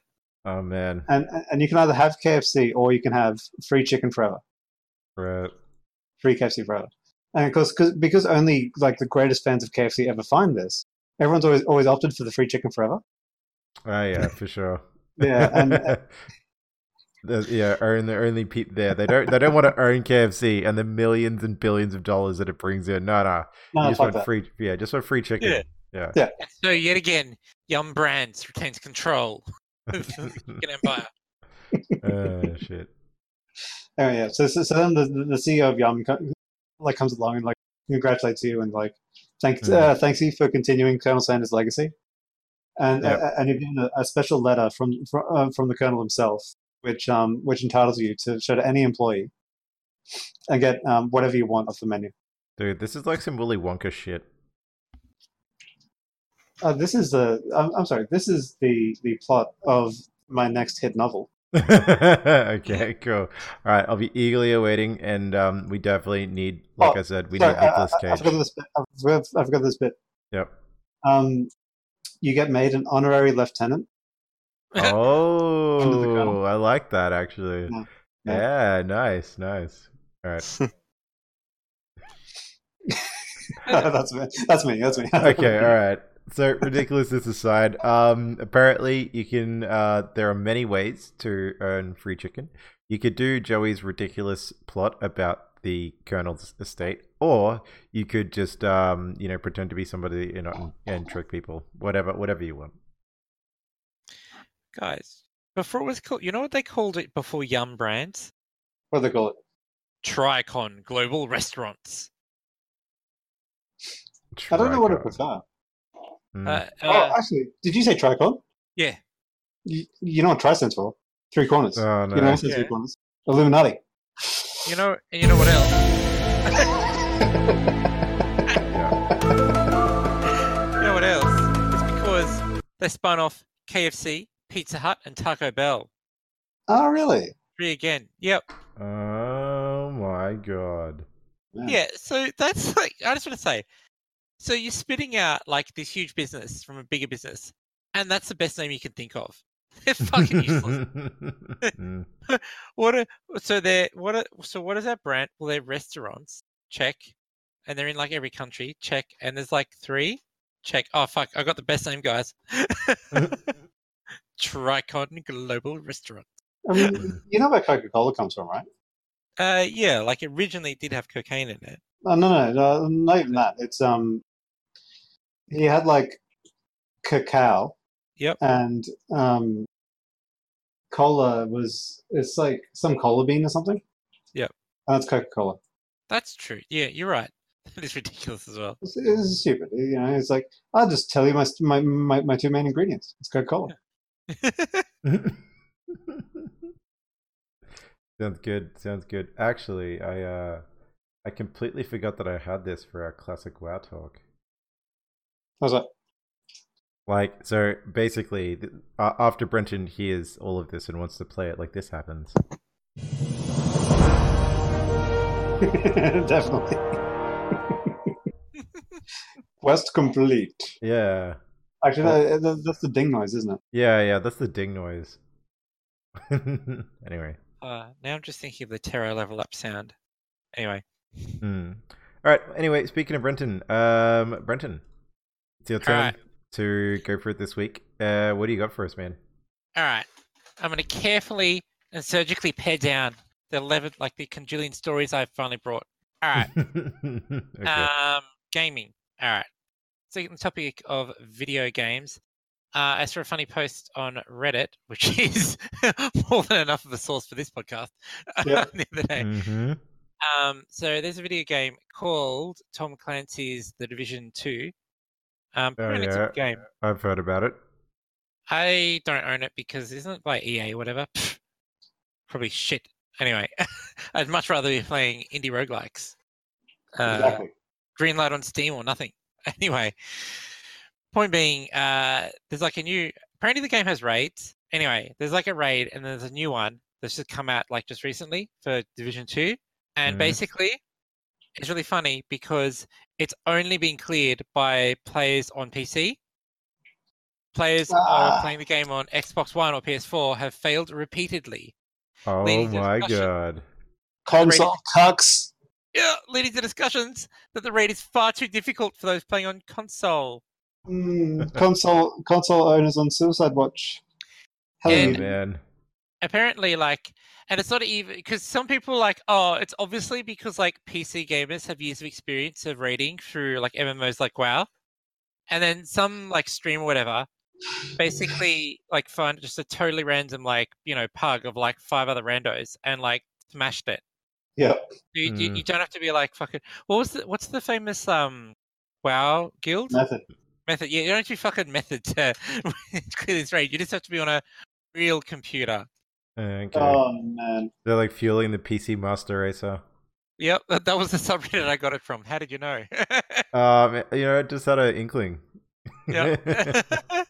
Oh man, and and you can either have KFC or you can have free chicken forever, right. free KFC forever, and of course cause, because only like the greatest fans of KFC ever find this, everyone's always always opted for the free chicken forever. Oh yeah, for sure. Yeah, and uh, yeah, own the only peep there. They don't. They don't want to own KFC and the millions and billions of dollars that it brings in. No, no. No, you just want that. free. Yeah, just want free chicken. Yeah. Yeah. And so yet again, Yum Brands retains control of the chicken empire. Oh shit. Oh yeah. So so, so then the, the the CEO of Yum like comes along and like congratulates you and like thanks Hmm. uh, thanks you for continuing Colonel Sanders' legacy, and Yep. uh, and you've given a, a special letter from from, uh, from the Colonel himself, which um which entitles you to show to any employee and get um whatever you want off the menu. Dude, this is like some Willy Wonka shit. Uh, this is the I'm, I'm sorry. This is the the plot of my next hit novel. okay, cool. All right, I'll be eagerly awaiting, and um, we definitely need, like Oh, I said, we Sorry, need I, Nicolas I, I Cage. forgot this bit. I forgot, I forgot this bit. Yep. Um, you get made an honorary lieutenant. Oh, I like that actually. Yeah. Yeah, nice, nice. All right. that's me. That's me. That's me. okay, all right. So ridiculousness aside, um, apparently you can. Uh, there are many ways to earn free chicken. You could do Joey's ridiculous plot about the colonel's estate, or you could just, um, you know, pretend to be somebody, you know, and, and trick people. Whatever, whatever you want. Guys, before it was called, you know what they called it before Yum Brands? What do they call it? Tricon Global Restaurants. I don't know what it was. prefer. Mm. Uh, oh, uh, actually, did you say tricon? yeah. You, you know what tri stands for? Three corners. oh You know no! what Yeah. three corners? Illuminati. You know, and you know what else? You know what else? It's because they spun off KFC, Pizza Hut, and Taco Bell. oh, really? Three again. Yep. Oh my god! Yeah, so that's like I just want to say, so you're spitting out like this huge business from a bigger business, and that's the best name you can think of. They're fucking useless. Mm. what are so they're what are so what is that brand? Well, they're restaurants. Check, and they're in like every country. Check, and there's like three. Check. Oh fuck! I got the best name, guys. Tricon Global Restaurant. I mean, you know where Coca Cola comes from, right? Uh, yeah, like originally it did have cocaine in it. No, no, no, not even that. It's um, he had like cacao. Yep. And um, cola was it's like some cola bean or something. Yep. And That's Coca Cola. That's true. Yeah, you're right. That is ridiculous as well. It's, it's stupid. You know, it's like I'll just tell you my my my, my two main ingredients. It's Coca Cola. Sounds good. Sounds good. Actually, I uh, I completely forgot that I had this for our classic WoW talk. How's that? Like, so basically, uh, after Brenton hears all of this and wants to play it, like this happens. Definitely. Quest complete. Yeah, Actually, that, that- that's the ding noise, isn't it? yeah, yeah. That's the ding noise. anyway, Uh, now I'm just thinking of the Terra level up sound. Anyway, hmm. all right. Anyway, speaking of Brenton, um, Brenton, it's your turn Alright. to go for it this week. Uh, what do you got for us, man? all right. I'm going to carefully and surgically pare down the 11, like the conjulian stories I've finally brought. All right. okay. Um, gaming. All right. So on the topic of video games, uh, I saw a funny post on Reddit, which is more than enough of a source for this podcast. Yep. the other day. hmm Um, so there's a video game called Tom Clancy's The Division Two. Um, Oh, apparently it's a yeah. game. I've heard about it. I don't own it because isn't it by EA or whatever? Pfft, probably shit. Anyway, I'd much rather be playing indie roguelikes. Uh, exactly. green light on Steam or nothing. Anyway, point being, uh, there's like a new. Apparently, the game has raids. Anyway, there's like a raid, and there's a new one that's just come out like just recently for Division Two, and Mhm. basically, it's really funny because it's only been cleared by players on PC. Players who Ah. are playing the game on Xbox One or PS4 have failed repeatedly. Oh my god. Console cucks. Yeah, leading to discussions that the raid is far too difficult for those playing on console. Mm, console console owners on Suicide Watch. Hello, And- you. Man. apparently like and it's not even because some people are like oh it's obviously because like pc gamers have years of experience of raiding through like mmos like wow and then some like stream or whatever basically like find just a totally random like you know pug of like five other randos and like smashed it Yeah. you, you, Mm. you don't have to be like fucking what was the what's the famous um wow guild Method. Method yeah you don't have to be fucking method to clear this raid you just have to be on a real computer Okay. Oh man. They're like fueling the PC Master Racer. Yep, that, that was the subreddit I got it from. How did you know? Um, you know, I just had an inkling. yep.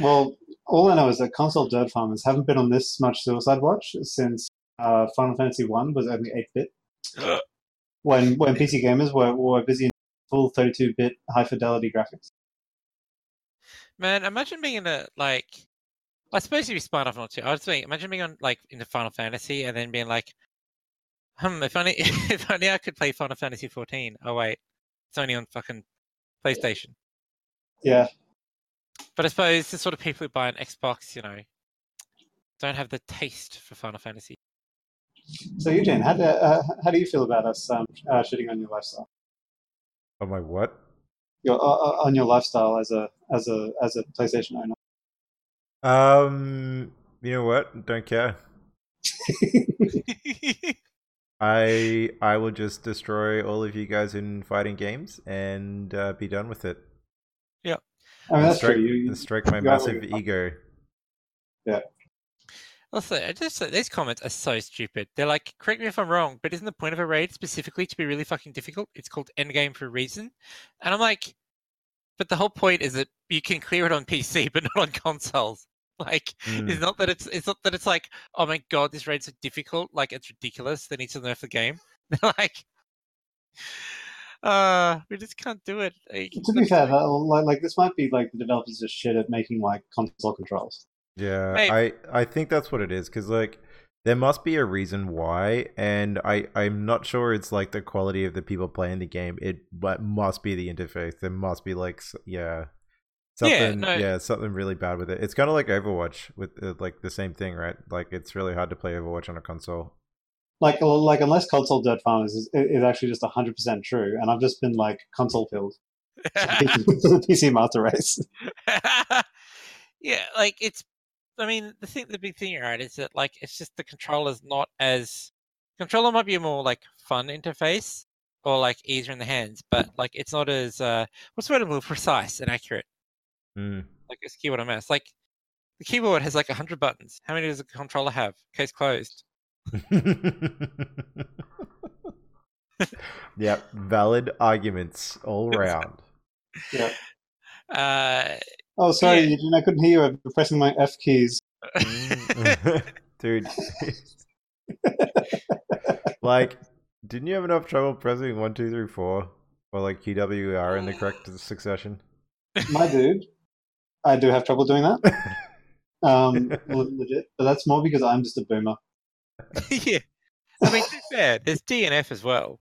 Well, all I know is that console dirt farmers haven't been on this much Suicide Watch since uh, Final Fantasy One was only eight bit. when when PC gamers were, were busy in full 32 bit high fidelity graphics. Man, imagine being in a like. I suppose you'd be smart enough not to. I was thinking, imagine being on like in the Final Fantasy and then being like, hmm, if only if only I could play Final Fantasy 14. Oh wait, it's only on fucking PlayStation. Yeah, But I suppose the sort of people who buy an Xbox, you know, don't have the taste for Final Fantasy. So Eugene, how do, uh, how do you feel about us um, uh, shitting on your lifestyle? Oh my what? Your uh, uh, on your lifestyle as a as a as a PlayStation owner. Um, you know what? Don't care. I I will just destroy all of you guys in fighting games and uh, be done with it. Yeah, I mean, And that's strike, true. You, you, and strike my you massive ego. you are. ego. Also, I just these comments are so stupid. They're like, correct me if I'm wrong, but isn't the point of a raid specifically to be really fucking difficult? It's called endgame for a reason. And I'm like, but the whole point is that you can clear it on PC, but not on consoles. Like, Mm. it's not that it's it's not that it's like, oh my god, this raid's so difficult. Like, it's ridiculous. They need to nerf the game. They're like, uh, we just can't do it. Like, to be fair, like, like this might be like the developers just shit at making like console controls. Yeah, Hey. I I think that's what it is because like there must be a reason why, and I I'm not sure it's like the quality of the people playing the game. It but must be the interface. There must be like yeah something no. yeah something really bad with it. It's kind of like Overwatch with uh, like the same thing, right? Like it's really hard to play Overwatch on a console. Like like unless console dirt farmers is, is actually just hundred percent true, and I've just been like console filled PC Master Race. yeah, like it's. I mean, the thing, the big thing, right, is that like it's just the controller's not as controller might be a more like fun interface or like easier in the hands, but like it's not as uh what's the word? More precise and accurate. Mm. Like it's keyboard and mouse. Like the keyboard has like hundred buttons. How many does a controller have? Case closed. yep, valid arguments all round. Yeah. Uh, Oh, sorry, Yeah. Eugene, I couldn't hear you. I'm pressing my F keys. Mm. Dude. like, didn't you have enough trouble pressing one, two, three, four? Or like QWR in the correct succession? My dude, I do have trouble doing that. Um, legit, but that's more because I'm just a boomer. yeah. I mean, to be fair, there's DNF as well.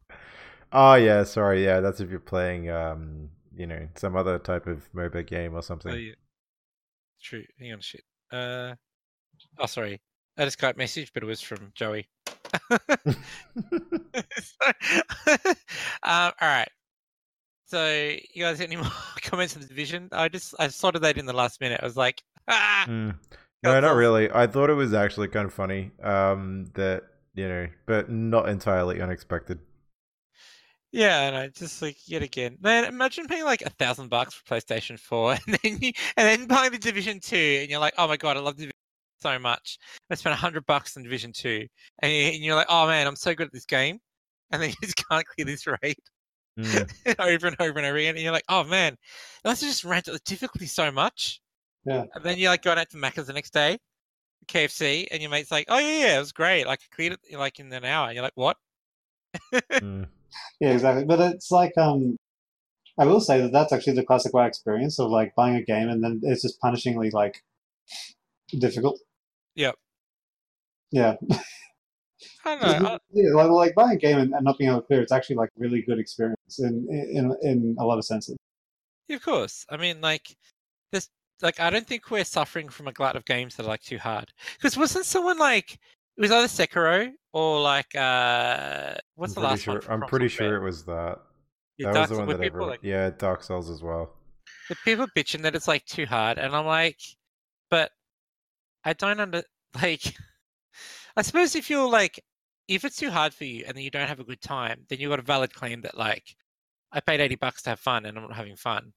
Oh yeah, sorry, yeah, that's if you're playing um, you know, some other type of MOBA game or Oh, something. yeah. True. Hang on, shit. Uh, oh, sorry. I just got a message, but it was from Joey. Um, all right. So, you guys, any more comments on the division? I just I sorted that in the last minute. I was like, ah, Mm. No, not really. I thought it was actually kind of funny. Um, that you know, but not entirely unexpected. Yeah, and I just like yet again, man. Imagine paying like a thousand bucks for PlayStation Four, and then you and then buying the Division Two, and you're like, oh my god, I love Division so much. I spent a hundred bucks on Division Two, and you- and you're like, oh man, I'm so good at this game, and then you just can't clear this rate. Mm. over and over and over again. And you're like, oh man, let's just rant up the difficulty so much. Yeah. And then you're like going out to Macca's the next day, KFC, and your mate's like, oh yeah, yeah, it was great. Like I cleared it like in an hour. And you're like, what? Mm. Yeah, exactly. But it's like, um, I will say that that's actually the classic WoW experience of like buying a game and then it's just punishingly like difficult. Yep. Yeah. I don't know. Yeah like, like buying a game and, and not being able to clear, it's actually like really good experience in in in a lot of senses. Yeah, of course. I mean, like, this, like I don't think we're suffering from a glut of games that are like too hard. Because wasn't someone like it was either Sekiro or like uh what's I'm the last sure, one? I'm pretty Software? sure it was that. Yeah, that Dark was the one that people everyone. like Yeah, Dark Souls as well. the people bitching that it's like too hard, and I'm like, but I don't under like. I suppose if you're like, if it's too hard for you and then you don't have a good time, then you've got a valid claim that like, I paid eighty bucks to have fun and I'm not having fun.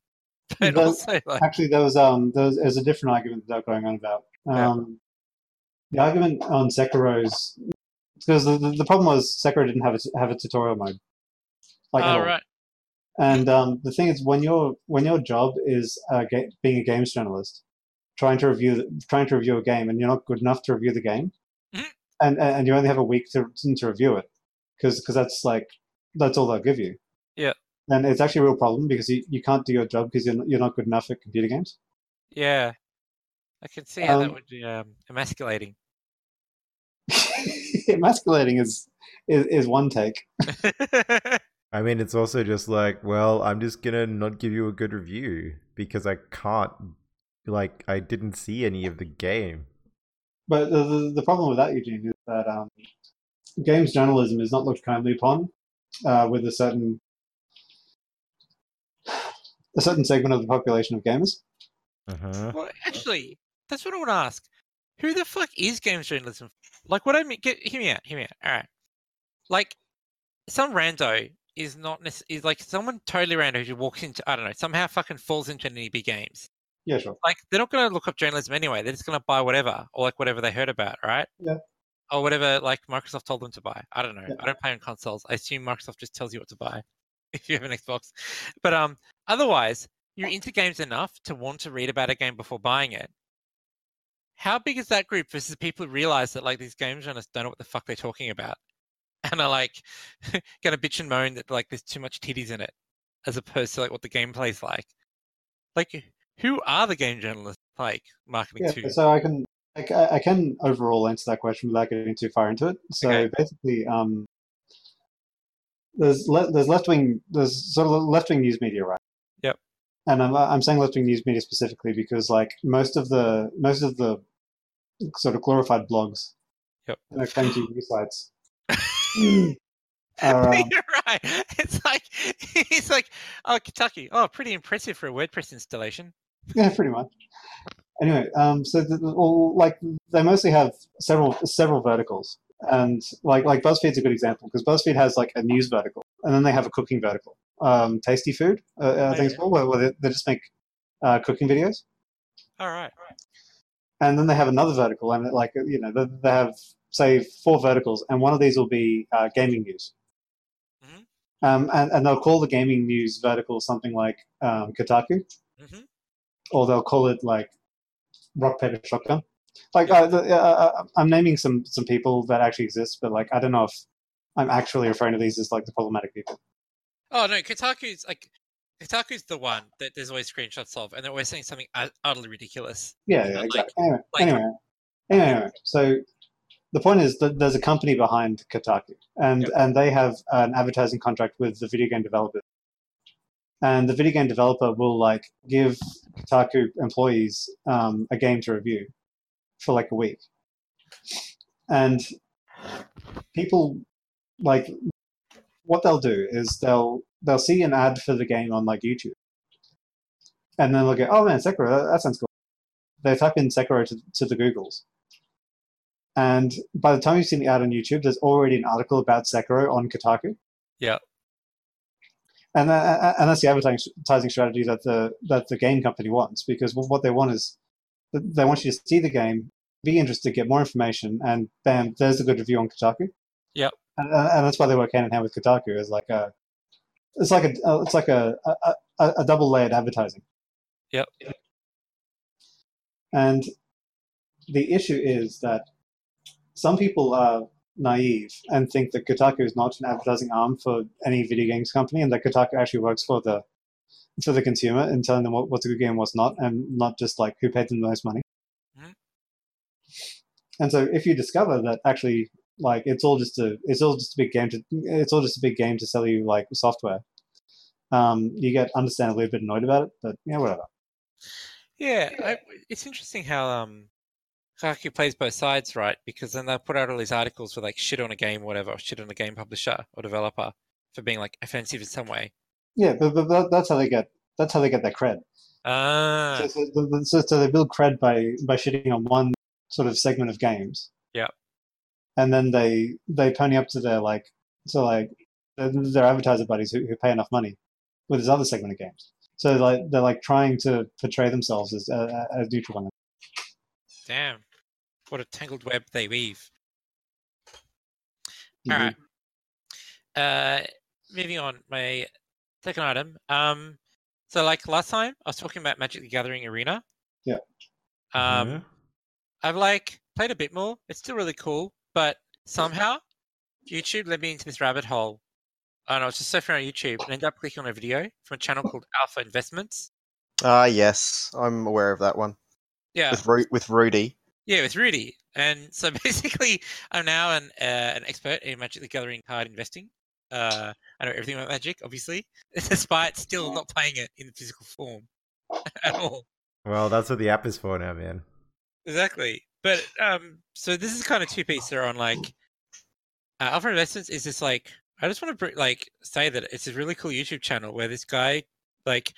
But Well, also like, Actually, there was um there was, there was a different argument that they were going on about. Yeah. Um, The argument on Sekiro's because the, the, problem was Sekiro didn't have a have a tutorial mode. Like oh all. right, And um, the thing is, when your when your job is uh, ga- being a games journalist, trying to review the, trying to review a game, and you're not good enough to review the game, Mhm. and and you only have a week to to review it, because that's like that's all they'll give you. Yeah. And it's actually a real problem because you, you can't do your job because you're not, you're not good enough at computer games. yeah, I can see how that Um, would be um, emasculating. Emasculating is, is is one take. I mean, it's also just like, well, I'm just gonna not give you a good review because I can't. Like, I didn't see any of the game. But the, the, the problem with that, Eugene, is that um, games journalism is not looked kindly upon uh, with a certain a certain segment of the population of gamers. Uh-huh. well, actually, that's what I want to ask. Who the fuck is games journalism? Like, what I mean, get, hear me out, hear me out. All right, like some rando is not necess- is like someone totally rando who walks into I don't know somehow fucking falls into any big games. Yeah, sure. Like they're not going to look up journalism anyway. They're just going to buy whatever or like whatever they heard about, right? Yeah. Or whatever like Microsoft told them to buy. I don't know. Yeah. I don't play on consoles. I assume Microsoft just tells you what to buy if you have an Xbox. But um, otherwise, you're into games enough to want to read about a game before buying it. How big is that group versus people who realize that like these game journalists don't know what the fuck they're talking about, and are like gonna bitch and moan that like there's too much titties in it, as opposed to like what the gameplay's like. Like, who are the game journalists like marketing Yeah, to? so I can I, I can overall answer that question without getting too far into it. So Okay. basically, um, there's le- there's left wing there's sort of left wing news media, right? Yep. And I'm I'm saying left wing news media specifically because like most of the most of the sort of glorified blogs Yep. to be news sites are, um, You're right. It's like it's like oh Kentucky. Oh, pretty impressive for a WordPress installation. Yeah, pretty much. Anyway, um, so the, well, like they mostly have several several verticals, and like like BuzzFeed's a good example because BuzzFeed has like a news vertical, and then they have a cooking vertical. Um, Tasty Food, uh, I Oh, think it's called, where, where they, they just make uh, cooking videos, All right. And then they have another vertical, and like you know they, they have say four verticals, and one of these will be uh, gaming news. Mhm. Um, and, and they'll call the gaming news vertical something like um, Kotaku, hmm or they'll call it like rock paper shotgun. Like uh, the, uh, uh, I'm naming some some people that actually exist, but like I don't know if I'm actually referring to these as like the problematic people. Oh no, Kotaku's like Kotaku's the one that there's always screenshots of, and they're always saying something utterly ridiculous. Yeah, Yeah, like- exactly. Anyway, like- anyway, anyway. So the point is that there's a company behind Kotaku, and Yep. and they have an advertising contract with the video game developer, and the video game developer will like give Kotaku employees um, a game to review for like a week, and people like what they'll do is they'll they'll see an ad for the game on like YouTube, and then they'll go, "Oh man, Sekiro, that, that sounds cool." They type in Sekiro to, to the Googles, and by the time you've seen the ad on YouTube, there's already an article about Sekiro on Kotaku. Yeah. And that, and that's the advertising strategy that the that the game company wants because what they want is they want you to see the game, be interested, get more information, and bam, there's a good review on Kotaku. Yep. And, uh, and that's why they work hand in hand with Kotaku. Is like a, it's like a, it's like a a, a, a double layered advertising. Yep. And the issue is that some people are naive and think that Kotaku is not an advertising arm for any video games company, and that Kotaku actually works for the for the consumer in telling them what, what's a good game what's not, and not just like who paid them the most money. Mhm. And so, if you discover that actually, like, it's all just a it's all just a big game to it's all just a big game to sell you like software, um, you get understandably a bit annoyed about it. But yeah, whatever. Yeah, I, it's interesting how um Kotaku plays both sides, right? Because then they'll put out all these articles with like shit on a game, or whatever, or shit on a game publisher or developer for being like offensive in some way. Yeah, but, but that's how they get that's how they get their cred. Ah, So, so, so, so they build cred by by shitting on one sort of segment of games. Yeah. And then they they pony up to their like so like their, their advertiser buddies who, who pay enough money with this other segment of games. So like they're like trying to portray themselves as uh, as neutral. on it. damn! What a tangled web they weave. All Mm-hmm. right. Uh, moving on. My second item. Um, so like last time, I was talking about Magic the Gathering Arena. Yeah. Um, Yeah. I've like played a bit more. It's still really cool, but somehow YouTube led me into this rabbit hole. And I was just surfing on YouTube and ended up clicking on a video from a channel called Alpha Investments. Ah, yes, I'm aware of that one Yeah, with Ru- with Rudy. yeah, with Rudy. And so basically, I'm now an uh, an expert in Magic the Gathering card investing. Uh, I know everything about Magic, obviously, despite still not playing it in physical form at all. Well, that's what the app is for now, man. Exactly. But um, so this is kind of two piece there on like uh, Alpha Investments is just like I just want to br- like say that it's a really cool YouTube channel where this guy like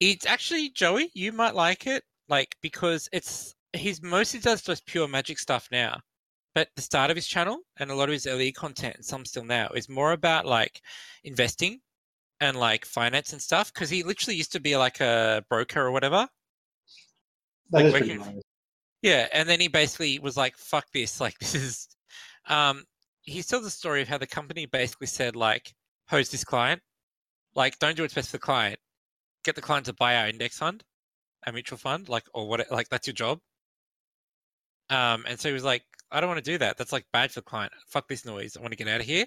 it's actually Joey. You might like it like because it's he's mostly does just pure magic stuff now. But the start of his channel and a lot of his early content, and some still now, is more about like investing and like finance and stuff. Because he literally used to be like a broker or whatever, That Like is working- nice. Yeah, and then he basically was like, "Fuck this! Like this is." Um, he tells the story of how the company basically said, like, "Hose this client, like, don't do what's best for the client. Get the client to buy our index fund, our mutual fund, like, or what? Like, that's your job." Um, and so he was like, "I don't want to do that. That's like bad for the client. Fuck this noise. I want to get out of here."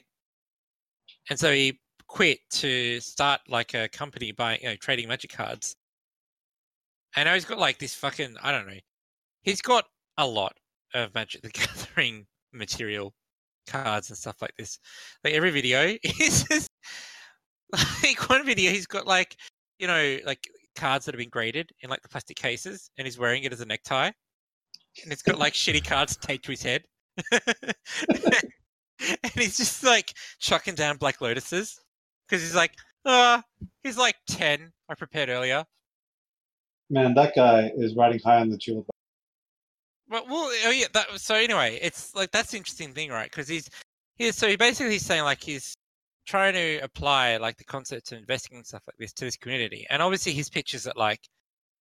And so he quit to start like a company buying, you know, trading magic cards. And now he's got like this fucking, I don't know, he's got a lot of Magic the Gathering material, cards and stuff like this. Like every video is just like one video he's got like you know like cards that have been graded in like the plastic cases, and he's wearing it as a necktie, and it's got like shitty cards taped to his head. and he's just like chucking down black lotuses because he's like, ah, he's like ten. I prepared earlier. Man, that guy is riding high on the tulip. Well, well, oh yeah. That so anyway, it's like that's the interesting thing, right? Because he's he's so he basically he's saying like he's trying to apply like the concept of investing and stuff like this to this community, and obviously his pitch is that like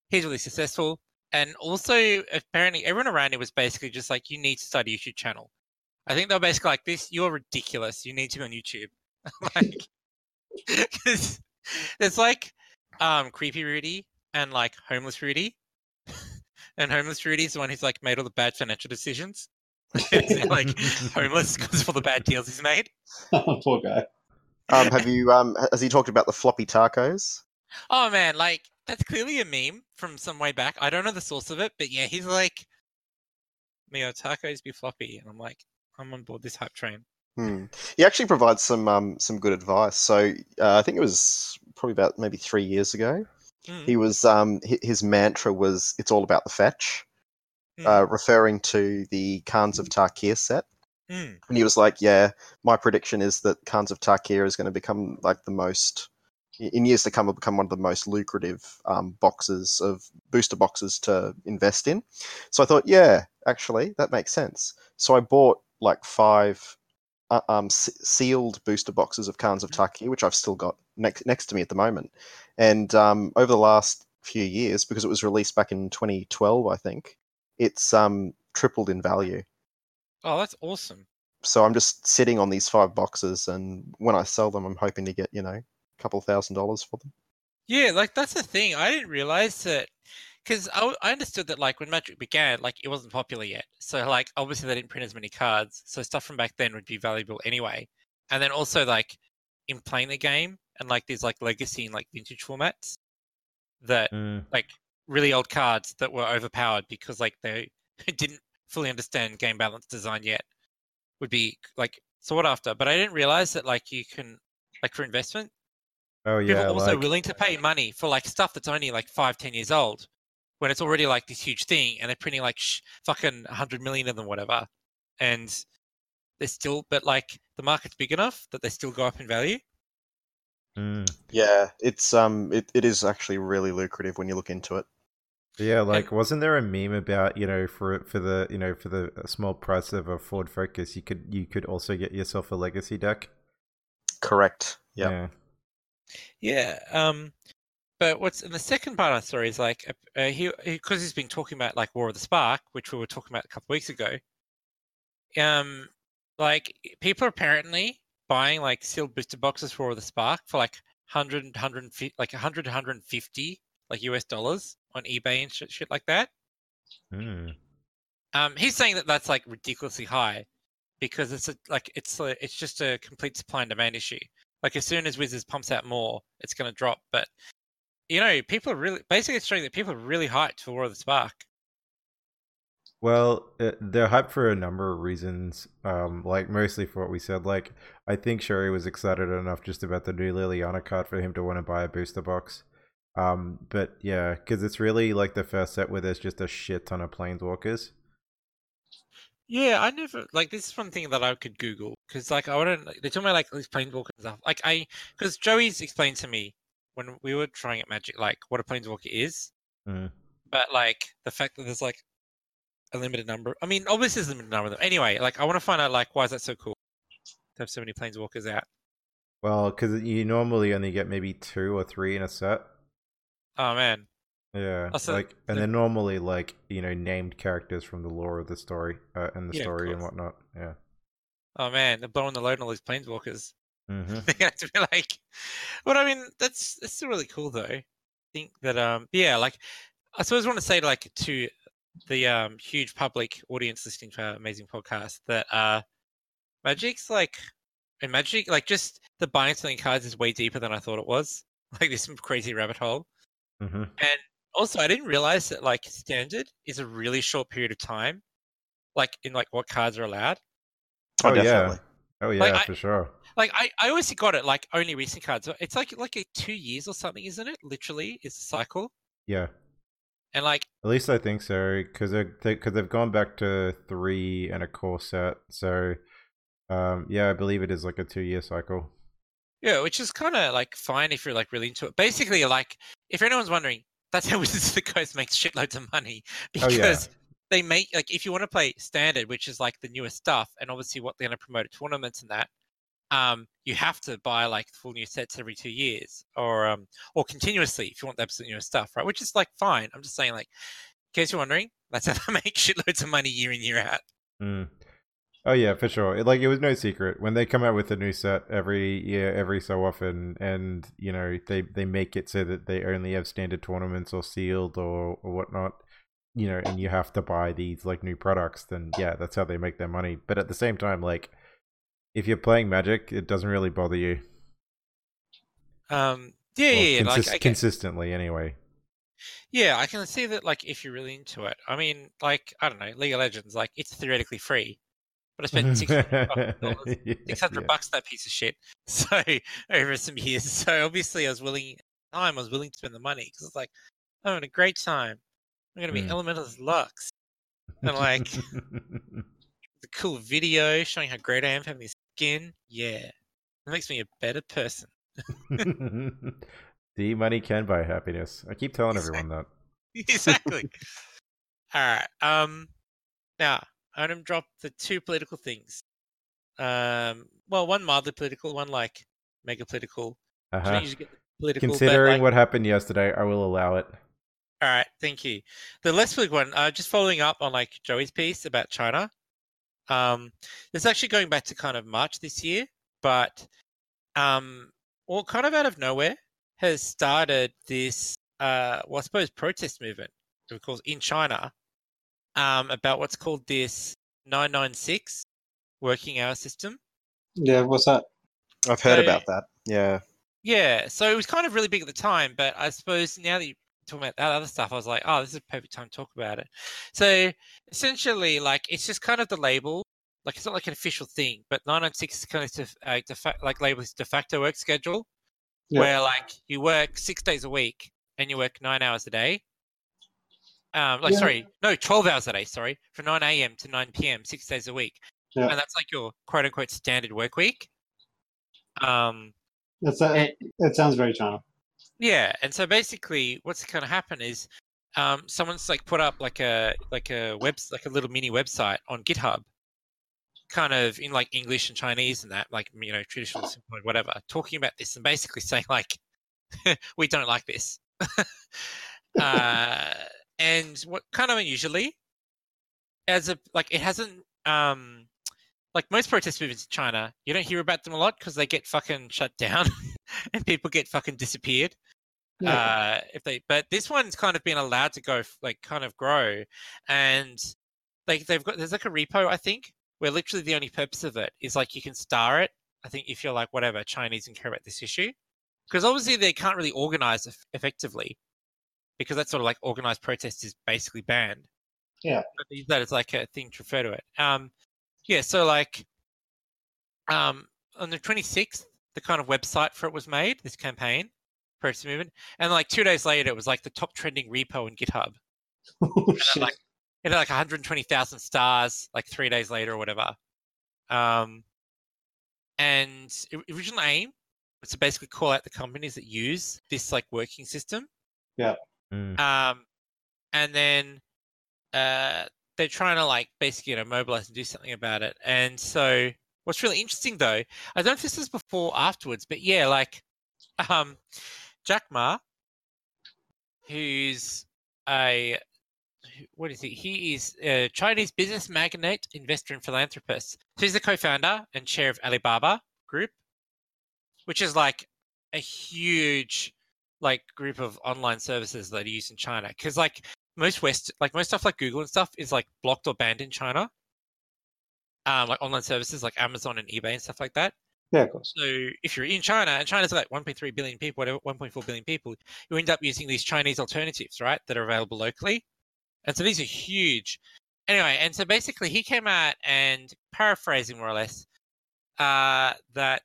he's really successful, and also apparently everyone around him was basically just like you need to start a YouTube channel. I think they were basically like this: you're ridiculous. You need to be on YouTube. like, there's like um creepy Rudy and like homeless Rudy. And homeless Rudy is the one who's like made all the bad financial decisions. Like homeless because of all the bad deals he's made. Poor guy. Um, have you? Um, has he talked about the floppy tacos? Oh man, like that's clearly a meme from some way back. I don't know the source of it, but yeah, he's like, "Mio tacos be floppy," and I'm like, I'm on board this hype train. Hmm. He actually provides some um, some good advice. So uh, I think it was probably about maybe three years ago. Mm, He was um, his mantra was "It's all about the fetch," mm, uh, referring to the Khans of Tarkir set. mm. And he was like, "Yeah, my prediction is that Khans of Tarkir is going to become like the most in years to come will become one of the most lucrative um, boxes of booster boxes to invest in." So I thought, yeah, actually, that makes sense. So I bought like five uh, um, se- sealed booster boxes of Khans of Tarkir, which I've still got next next to me at the moment. And um, over the last few years, because it was released back in 2012, I think, it's um, tripled in value Oh, that's awesome. so I'm just sitting on these five boxes, and when I sell them, I'm hoping to get you know a couple thousand dollars for them. Yeah, like that's the thing. I didn't realize that because I understood that like when Magic began, like it wasn't popular yet. So like obviously they didn't print as many cards, so stuff from back then would be valuable anyway. And then also like in playing the game and like these like legacy and like vintage formats that Mm. like really old cards that were overpowered because like they didn't fully understand game balance design yet would be like sought after. But I didn't realize that like you can like for investment Oh people yeah, are also like willing to pay money for like stuff that's only like five, ten years old, when it's already like this huge thing and they're printing like sh- fucking 100 million of them, whatever, and they're still, but like the market's big enough that they still go up in value. Mm. Yeah, it's um, it, it is actually really lucrative when you look into it. Yeah, like wasn't there a meme about you know for for the you know for the small price of a Ford Focus you could you could also get yourself a legacy deck. Correct. Yeah. Yeah. Yeah. Um, but what's in the second part of the story is like uh, uh, he because he's been talking about like War of the Spark, which we were talking about a couple weeks ago. Um, like people apparently buying like sealed booster boxes for War of the Spark for like 100 150 like 100 150 like US dollars on eBay and shit, shit like that. Mm. Um, he's saying that that's like ridiculously high because it's a, like it's a, it's just a complete supply and demand issue. Like as soon as Wizards pumps out more, it's going to drop. But you know, people are really basically it's showing that people are really hyped for War of the Spark. Well, uh, they're hyped for a number of reasons. Um, like mostly for what we said. Like I think Sherry was excited enough just about the new Liliana card for him to want to buy a booster box. Um, but yeah, because it's really like the first set where there's just a shit ton of planeswalkers. Yeah, I never like this is one thing that I could Google because like I wouldn't. They're talking about like these planeswalkers stuff. Like I because Joey's explained to me when we were trying at Magic like what a planeswalker is, Mm. but like the fact that there's like a limited number. I mean, obviously there's a limited number of them. Anyway, like I want to find out like why is that so cool to have so many planeswalkers out. Well, because you normally only get maybe two or three in a set. Oh man, Yeah, Also, like, and the- they're normally like you know named characters from the lore of the story uh, and the Yeah, story and whatnot. Yeah. oh man, they're blowing the load on all these planeswalkers. hmm They're gonna have to be like, but I mean, that's that's still really cool though. I think that um, yeah, like I suppose I want to say like to the um huge public audience listening to our amazing podcast that uh, Magic's like, and Magic like just the buying selling cards is way deeper than I thought it was. Like this crazy rabbit hole. hmm And also, I didn't realize that like standard is a really short period of time, like in like what cards are allowed. Oh, Oh, yeah. Oh yeah, Like, I- for sure. Like I, I always got it like only recent cards. It's like like a two years or something, isn't it? Literally, is the cycle. Yeah. And like At least I think so, because they're because they've gone back to three and a core set. So, um, yeah, I believe it is like a two-year cycle. yeah, which is kind of like fine if you're like really into it. Basically, like if anyone's wondering, that's how Wizards of the Coast makes shitloads of money Oh because yeah, they make like if you want to play standard, which is like the newest stuff, and obviously what they're going to promote at tournaments and that, um, you have to buy like full new sets every two years, or um, or continuously if you want the absolute newest stuff, right? Which is like fine. I'm just saying, like, in case you're wondering, that's how they make shitloads of money year in year out. Mm. Oh yeah, for sure. It, like it was no secret when they come out with a new set every year, every so often, and you know they they make it so that they only have standard tournaments or sealed or or whatnot. You know, and you have to buy these like new products. Then yeah, that's how they make their money. But at the same time, like if you're playing Magic, it doesn't really bother you. Um, yeah, Well, yeah, yeah. Like, get, consistently anyway. yeah, I can see that. Like, if you're really into it, I mean, like, I don't know, League of Legends, like, it's theoretically free, but I spent six hundred Yeah, six hundred yeah. bucks that piece of shit. So over some years, so obviously I was willing. Time I was willing to spend the money because it's like I'm having a great time. I'm gonna be Mm. Elementalist Lux. And like the cool video showing how great I am having this skin. Yeah, it makes me a better person. the money can buy happiness. I keep telling everyone that. exactly. All right. Um. Now I'm gonna drop the two political things. Um. Well, one mildly political, one like mega political. Uh-huh. usually get the political, Considering like- what happened yesterday, I will allow it. All right, thank you. The less big one, uh, just following up on like Joey's piece about China. Um, this is actually going back to kind of March this year, but um, well, kind of out of nowhere, has started this, uh, well, I suppose protest movement, of course, in China, um, about what's called this 996 working hour system. Yeah, what's that? I've heard So- about that. Yeah. Yeah, so it was kind of really big at the time, but I suppose now that you're talking about that other stuff, I was like, oh, this is a perfect time to talk about it. So essentially, like, it's just kind of the label. Like, it's not like an official thing, but 996 is kind of def- uh, de fa- like labeled as de facto work schedule, Yeah. where like you work six days a week and you work nine hours a day. Um, like Yeah. sorry, no, twelve hours a day. Sorry, from nine a.m. to nine p.m. six days a week, Yeah. and that's like your quote unquote standard work week. Um, that's a, it, it sounds very China. Yeah, and so basically, what's going to happen is, um, someone's like put up like a like a web like a little mini website on GitHub, kind of in like English and Chinese and that, like you know traditional whatever, talking about this and basically saying like, we don't like this. uh, and what kind of unusually, as a like it hasn't um like most protest movements in China, you don't hear about them a lot because they get fucking shut down and people get fucking disappeared. Yeah. Uh, if they, but this one's kind of been allowed to go, like, kind of grow, and like they've got there's like a repo I think where literally the only purpose of it is like you can star it. I think if you're like whatever Chinese and care about this issue, because obviously they can't really organize effectively, because that's sort of like organized protest is basically banned. Yeah. But that as like a thing to refer to it. Um, yeah. So like, um, on the 26th, the kind of website for it was made. This campaign, protest movement, and like two days later, it was like the top trending repo in GitHub. Oh, And it, shit. like it had like 120,000 stars like three days later or whatever. Um, and original aim was to basically call out the companies that use this like working system. Mm. Um, and then uh, they're trying to like basically you know mobilize and do something about it. And so what's really interesting though, I don't know if this is before or afterwards, but yeah, like um, Jack Ma, who's a what is he? He is a Chinese business magnate, investor, and philanthropist. So he's the co-founder and chair of Alibaba Group, which is like a huge like group of online services that are used in China. Because like most West, like most stuff like Google and stuff is like blocked or banned in China. Um, like online services like Amazon and eBay and stuff like that. Yeah, of course. So if you're in China, and China's like 1.3 billion people, whatever, 1.4 billion people, you end up using these Chinese alternatives, right, that are available locally. And so these are huge. Anyway, and so basically he came out and paraphrasing more or less uh, that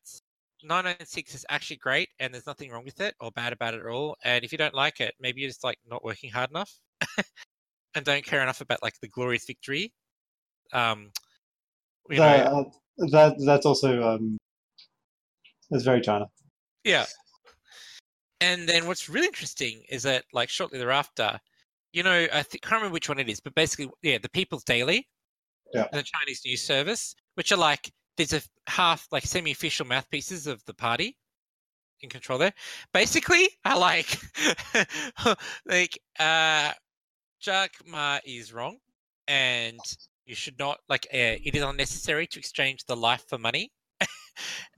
996 is actually great and there's nothing wrong with it or bad about it at all. And if you don't like it, maybe you're just like not working hard enough and don't care enough about like the glorious victory. Um, you that, know, uh, that that's also um, it's very China. Yeah. And then what's really interesting is that, like, shortly thereafter, you know, I think, can't remember which one it is, but basically, yeah, the People's Daily Yeah. and the Chinese news service, which are like, there's a half, like, semi official mouthpieces of the party in control there. Basically, I like, like, uh, Jack Ma is wrong and you should not, like, uh, it is unnecessary to exchange the life for money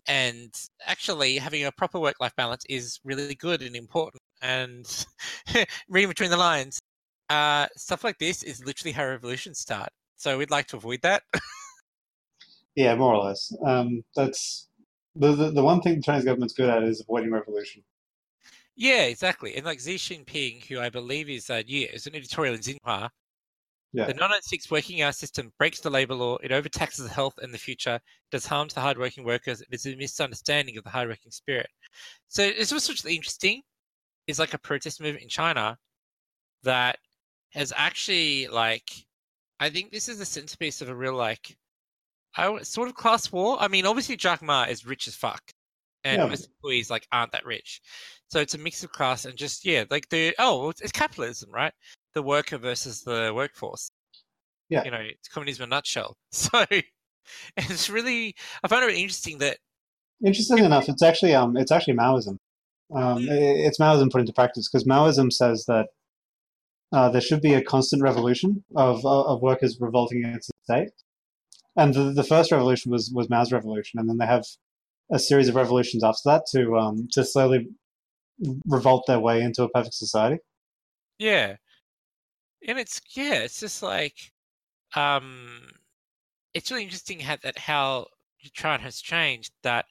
and actually having a proper work-life balance is really good and important and reading between the lines uh, stuff like this is literally how revolutions start so we'd like to avoid that Yeah, more or less. Um, that's the, the the one thing the Chinese government's good at is avoiding revolution. yeah exactly and like xi jinping who i believe is uh, yeah is an editorial in xinhua Yeah. the 996 working hour system breaks the labor law it overtaxes the health and the future does harm to the hardworking workers it is a misunderstanding of the hardworking spirit so it's what's really interesting is like a protest movement in china that has actually like I think this is the centerpiece of a real like I sort of class war. I mean, obviously Jack Ma is rich as fuck, and Yeah. most employees like aren't that rich. So it's a mix of class and just yeah, like the oh, it's, it's capitalism, right? The worker versus the workforce. Yeah. you know, it's communism in a nutshell. So it's really I find it interesting that Interestingly enough, it's actually um, it's actually Maoism. Um, Mm. it's Maoism put into practice because Maoism says that uh, there should be a constant revolution of of of workers revolting against the state. And the, the first revolution was was Mao's revolution, and then they have a series of revolutions after that to um, to slowly revolt their way into a perfect society. Yeah. And it's yeah, it's just like um it's really interesting how that how China has changed that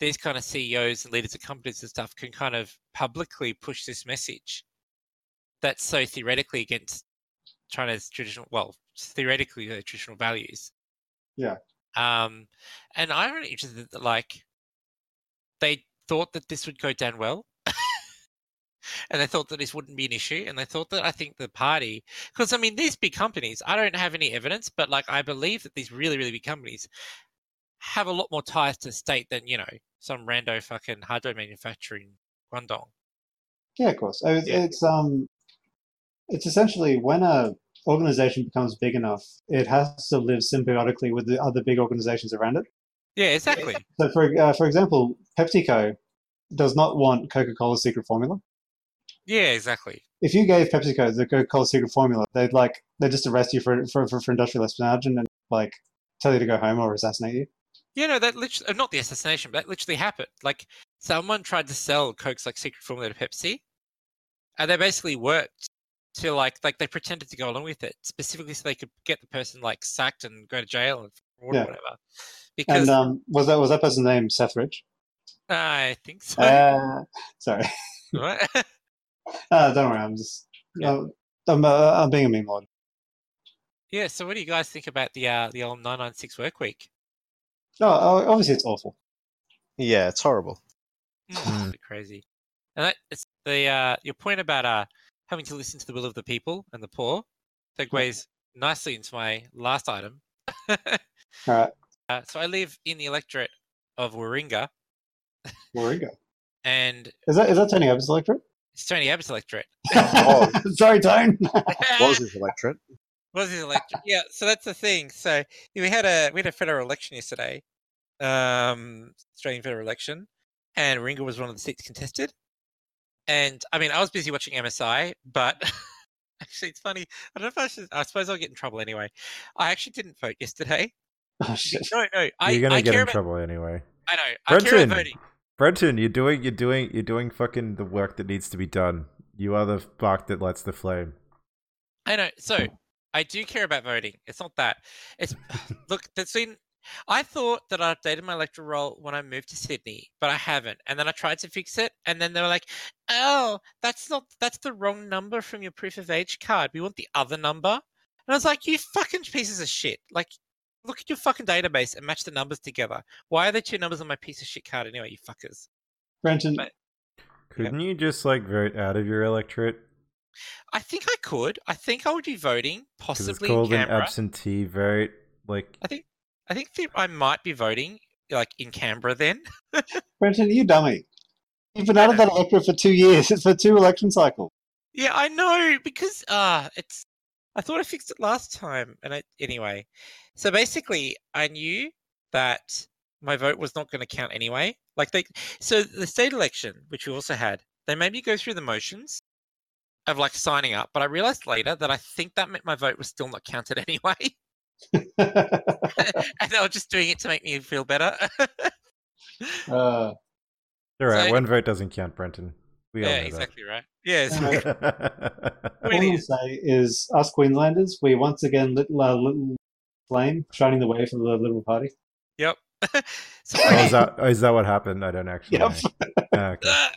these kind of CEOs and leaders of companies and stuff can kind of publicly push this message that's so theoretically against China's traditional well, theoretically their traditional values. Yeah. Um and I'm really interested that like they thought that this would go down well. And they thought that this wouldn't be an issue, and they thought that I think the party, because I mean these big companies, I don't have any evidence, but like I believe that these really really big companies have a lot more ties to the state than you know some rando fucking hardware manufacturing Guangdong. Yeah, of course. It's, Yeah. it's um, it's essentially when a organization becomes big enough, it has to live symbiotically with the other big organizations around it. Yeah, exactly. So, for uh, for example, PepsiCo does not want Coca-Cola's secret formula. Yeah, exactly. If you gave PepsiCo the Coca-Cola secret formula, they'd like they'd just arrest you for for, for, for industrial espionage and like tell you to go home or assassinate you. You know that literally, not the assassination, but that literally happened. Like someone tried to sell Coke's like secret formula to Pepsi, and they basically worked to like like they pretended to go along with it specifically so they could get the person like sacked and go to jail and fraud Yeah. or whatever. Because And um, was that was that person's name Seth Rich? I think so. Uh, sorry, right? uh, don't worry. I'm just Yeah. uh, I'm uh, I'm being a meme lord. yeah. So what do you guys think about the uh the old nine nine six work week? No, oh, obviously it's awful. Yeah, it's horrible. Mm, it's crazy. And that it's the uh your point about uh having to listen to the will of the people and the poor segues nicely into my last item. All right, Uh, so I live in the electorate of Warringah, where we go. and Is that is that Tony Abbott electorate? It's Tony Abbott's electorate. Oh. Sorry, Tone. Was his electorate? Was his electorate? Yeah, so that's the thing. So we had a we had a federal election yesterday, um, Australian federal election, and Warringah was one of the seats contested. And I mean, I was busy watching MSI, but actually, it's funny. I don't know if I should. I suppose I'll get in trouble anyway. I actually didn't vote yesterday. oh shit. No, no, I, You're gonna I get in about. trouble anyway. I know. I care Brenton, about voting. Brenton, you're doing, you're doing, you're doing fucking the work that needs to be done. You are the spark that lights the flame. I know. So I do care about voting. It's not that. It's look. That's been. I thought that I updated my electoral roll when I moved to Sydney, but I haven't. And then I tried to fix it, and then they were like, "Oh, that's not. That's the wrong number from your proof of age card. We want the other number." And I was like, "You fucking pieces of shit! Like, look at your fucking database and match the numbers together. Why are there two numbers on my piece of shit card anyway? You fuckers." Brenton, But- Couldn't you just like vote out of your electorate? I think I could. I think I would be voting Because it's possibly in called an absentee vote. Like, I think I think that I might be voting like in Canberra then. Brenton, you dummy. You've been out of that electorate for two years. It's for two election cycles. Yeah, I know because uh it's I thought I fixed it last time and I anyway. So basically I knew that my vote was not going to count anyway. Like they so the state election, which we also had, they made me go through the motions of like signing up, but I realized later that I think that meant my vote was still not counted anyway. and they were just doing it to make me feel better. uh, all right, So- one vote doesn't count, Brenton. We yeah, know exactly right. Yeah, it's Yeah. all I'm going to say is, us Queenslanders, we once again lit a little flame, shining the way for the Liberal Party. Yep. so oh, is that oh, is that what happened? I don't actually. Yep. know. Ah, okay.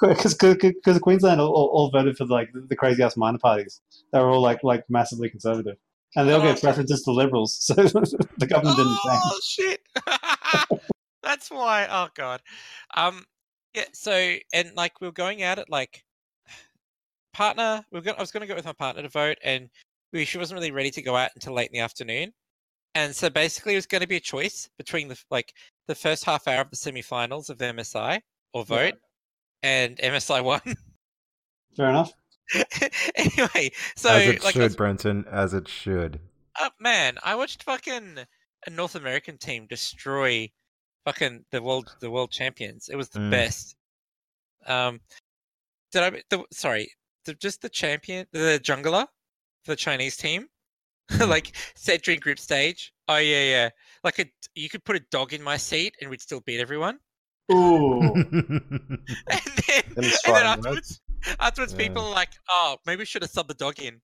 Because Queensland all, all, all voted for like the crazy ass minor parties. They were all like like massively conservative, and they all Oh. get preferences to liberals. So the government didn't oh shit! That's why. Oh god. Um. Yeah. So and like we were going out at like partner. We were going, I was going to go with my partner to vote, and we she wasn't really ready to go out until late in the afternoon. And so basically, it was going to be a choice between the like the first half hour of the semi-finals of the MSI or Yeah. vote, and MSI won. Fair enough. anyway, so as it like I should, was- Brenton. As it should. uh, man, I watched fucking a North American team destroy fucking the world the world champions. It was the Mm. best. Um, did I? The, sorry, the, just the champion, the jungler, for the Chinese team, Mhm. like said during group stage. Oh yeah, yeah. Like a, you could put a dog in my seat and we'd still beat everyone. Ooh. And then, Then and then afterwards, afterwards, Yeah. people are like, oh, maybe we should have subbed the dog in.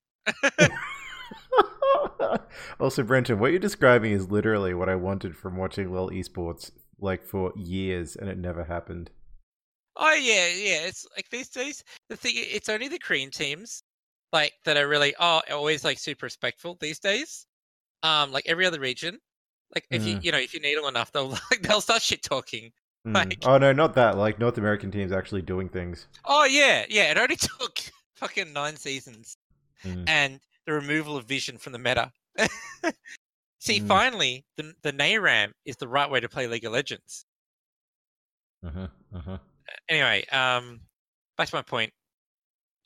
also, Brenton, what you're describing is literally what I wanted from watching LoL esports like for years, and it never happened. Oh yeah, yeah. It's like these days. The thing, it's only the Korean teams, like that are really oh always like super respectful these days. Um, like every other region, like if you Mm. you know if you need them enough, they'll like they'll start shit talking. Hmm. Like- oh no, not that. Like North American teams actually doing things. Oh yeah, yeah. It only took fucking nine seasons Mm. and the removal of vision from the meta. See, Mm. finally, the the NARAM is the right way to play League of Legends. Uh-huh, uh-huh. Anyway, um, back to my point.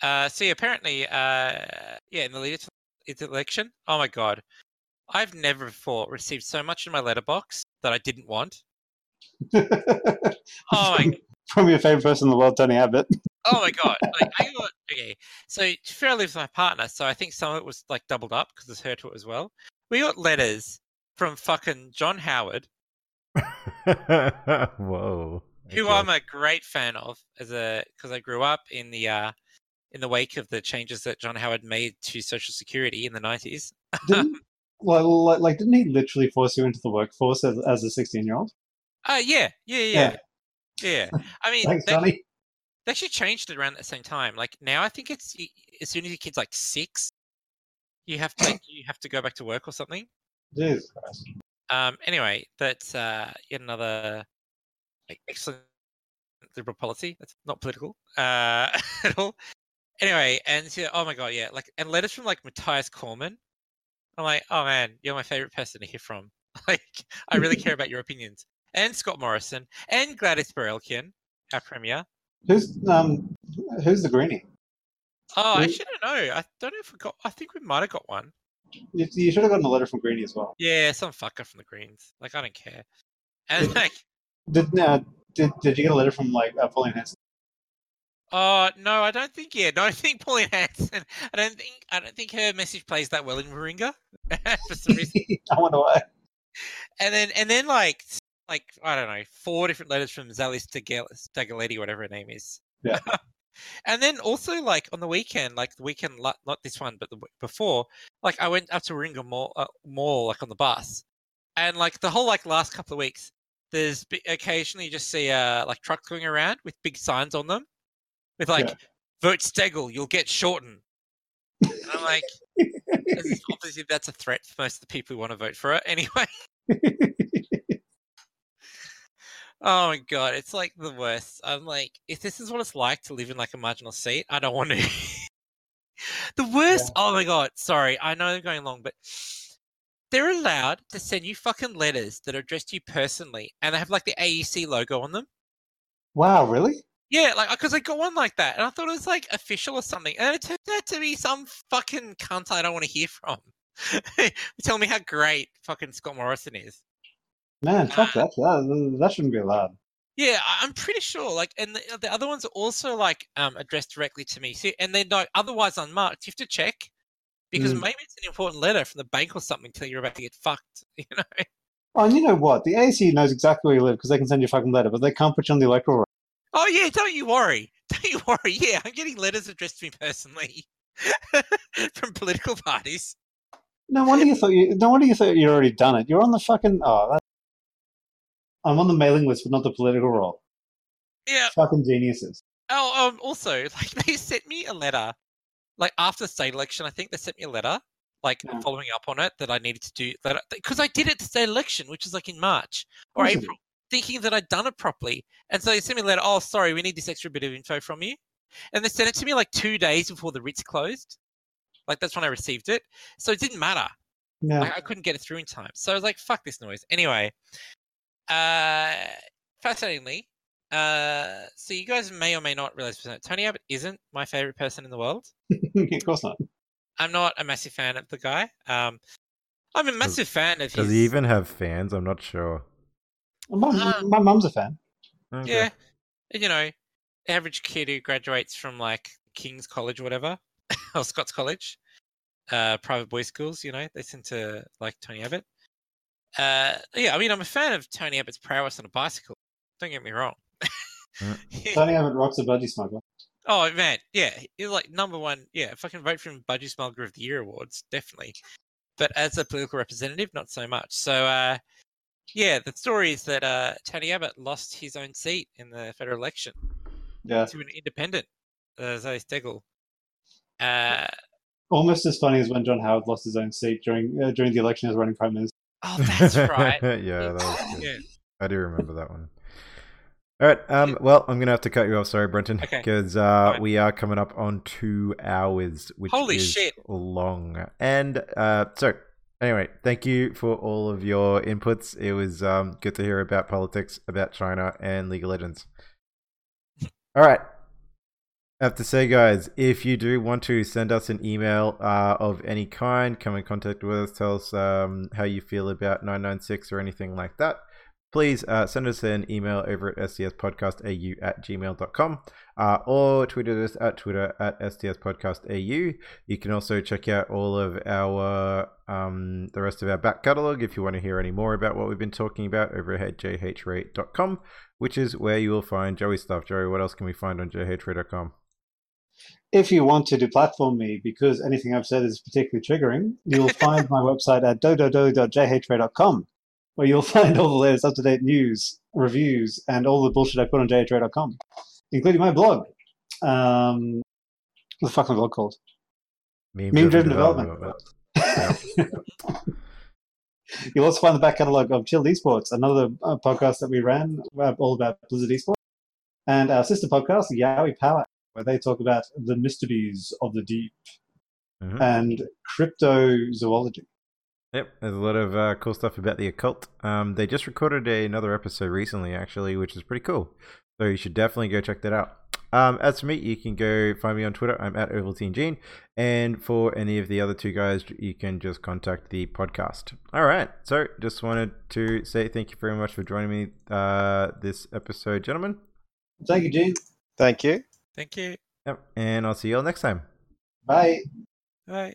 Uh, see, apparently, uh, yeah, in the lead to election. Oh my god, I've never before received so much in my letterbox that I didn't want. Oh my From your favorite person in the world, Tony Abbott. Oh my god! Like I got okay. So Farrah lives with my partner, so I think some of it was like doubled up because it's her to it as well. We got letters from fucking John Howard, Whoa. who okay. I'm a great fan of, as a because I grew up in the uh in the wake of the changes that John Howard made to Social Security in the nineties. Didn't, well, like, like, didn't he literally force you into the workforce as, as a 16 year old? Uh yeah, yeah, yeah, yeah. I mean, Thanks, they, Johnny. they actually changed it around at the same time. Like now, I think it's as soon as your kid's like six, you have to you have to go back to work or something. Jesus Christ. Um, anyway, that's uh, yet another like, excellent liberal policy. That's not political uh, at all. Anyway, and so, oh my god, yeah, like and letters from like Mathias Cormann. I'm like, oh man, you're my favorite person to hear from. Like, I really care about your opinions. And Scott Morrison and Gladys Berejiklian, our premier. Who's um who's the greenie? Oh, I Who- actually don't know. I don't know if we got. I think we might have got one. You, you should have gotten a letter from Greenie as well. Yeah, some fucker from the Greens. Like, I don't care. And like, Did uh, did did you get a letter from like uh, Pauline Hanson? Oh no, I don't think. Yeah, no, I think Pauline Hanson. I don't think. I don't think her message plays that well in Warringah for some reason. I wonder why. And then, and then, like, like I don't know, four different letters from Zalis Stagaletti, whatever her name is. Yeah. and then also, like on the weekend, like the weekend, not this one, but the week before, like I went up to Warringah Mall, uh, Mall, like on the bus, and like the whole like last couple of weeks, there's occasionally you just see uh like trucks going around with big signs on them, with like Yeah. vote Steggall, you'll get shortened. And I'm like, obviously that's a threat for most of the people who want to vote for it. Anyway, oh my god, it's like the worst. I'm like, if this is what it's like to live in like a marginal seat, I don't want to. the worst. Oh my god, sorry, I know I'm going long, but they're allowed to send you fucking letters that are addressed to you personally, and they have like the AEC logo on them. wow, really? Yeah, like because I got one like that, and I thought it was like official or something, and it turned out to be some fucking cunt I don't want to hear from. Tell me how great fucking Scott Morrison is. Man, fuck Ah. that. that. That shouldn't be allowed. Yeah, I'm pretty sure. Like, and the, the other ones are also like um addressed directly to me. See, and they're not otherwise unmarked. You have to check because Mm. maybe it's an important letter from the bank or something telling you're about to get fucked. You know? Oh, and you know what? The AC knows exactly where you live because they can send you a fucking letter, but they can't put you on the electoral roll. Oh yeah, don't you worry. Don't you worry. Yeah, I'm getting letters addressed to me personally from political parties. No wonder you thought you. No wonder you thought you'd already done it. You're on the fucking. Oh, I'm on the mailing list, but not the political roll. Yeah. Fucking geniuses. Oh, um, also, like they sent me a letter, like after the state election. I think they sent me a letter, like Yeah. following up on it that I needed to do that because I did it to state election, which is like in March or April, thinking that I'd done it properly. And so they sent me a letter. Oh, sorry, we need this extra bit of info from you. And they sent it to me like two days before the writs closed. Like that's when I received it. So it didn't matter. Yeah. Like, I couldn't get it through in time. So I was like, fuck this noise. Anyway, uh, fascinatingly, uh, so you guys may or may not realize this, Tony Abbott isn't my favorite person in the world. of course not. I'm not a massive fan of the guy. Um, I'm a massive fan of Does his. he even have fans? I'm not sure. My, Um, my mum's a fan. Okay. Yeah, you know, average kid who graduates from like King's College or whatever, or Scots College, uh, private boys' schools. You know, they tend to like Tony Abbott. Uh, yeah, I mean, I'm a fan of Tony Abbott's prowess on a bicycle. Don't get me wrong. Tony Abbott rocks a budgie smuggler. oh man, yeah, he's like number one. Yeah, if I can vote for him, Budgie Smuggler of the Year awards, definitely. But as a political representative, not so much. So, uh, yeah, the story is that uh, Tony Abbott lost his own seat in the federal election. Yeah. to an independent, uh, Zoe Steggall. Uh, Almost as funny as when John Howard lost his own seat during uh, during the election as running prime minister. Oh, that's right. yeah, that yeah. I do remember that one. All right. Um. Well, I'm gonna have to cut you off. Sorry, Brenton, Okay. because uh, we are coming up on two hours, which Holy is shit. long. And uh, so anyway, thank you for all of your inputs. It was um good to hear about politics, about China, and League of Legends. All right. Have to say, guys, if you do want to send us an email uh, of any kind, come in contact with us, tell us um, how you feel about 996 or anything like that, please uh, send us an email over at stspodcastau at gmail.com uh, or tweet at us at twitter at stspodcastau. You can also check out all of our um, the rest of our back catalog if you want to hear any more about what we've been talking about over at jhrate.com, which is where you will find Joey stuff. Joey, what else can we find on jhrate.com? If you want to deplatform me because anything I've said is particularly triggering, you'll find my website at dododo.jhray.com, where you'll find all the latest up to date news, reviews, and all the bullshit I put on jhray.com, including my blog. Um, what the fuck's my blog called? Meme-driven development. You'll also find the back catalogue of Chilled Esports, another uh, podcast that we ran uh, all about Blizzard Esports, and our sister podcast, Yowie Power, where they talk about the mysteries of the deep Mhm. and cryptozoology. Yep, there's a lot of uh, cool stuff about the occult. Um, they just recorded a, another episode recently, actually, which is pretty cool. So you should definitely go check that out. Um, as for me, you can go find me on Twitter. I'm at Ovaltine Gene, and for any of the other two guys, you can just contact the podcast. All right. So just wanted to say thank you very much for joining me uh, this episode, gentlemen. Thank you, Gene. Thank you. Thank you. Yep, and I'll see you all next time. Bye. Bye.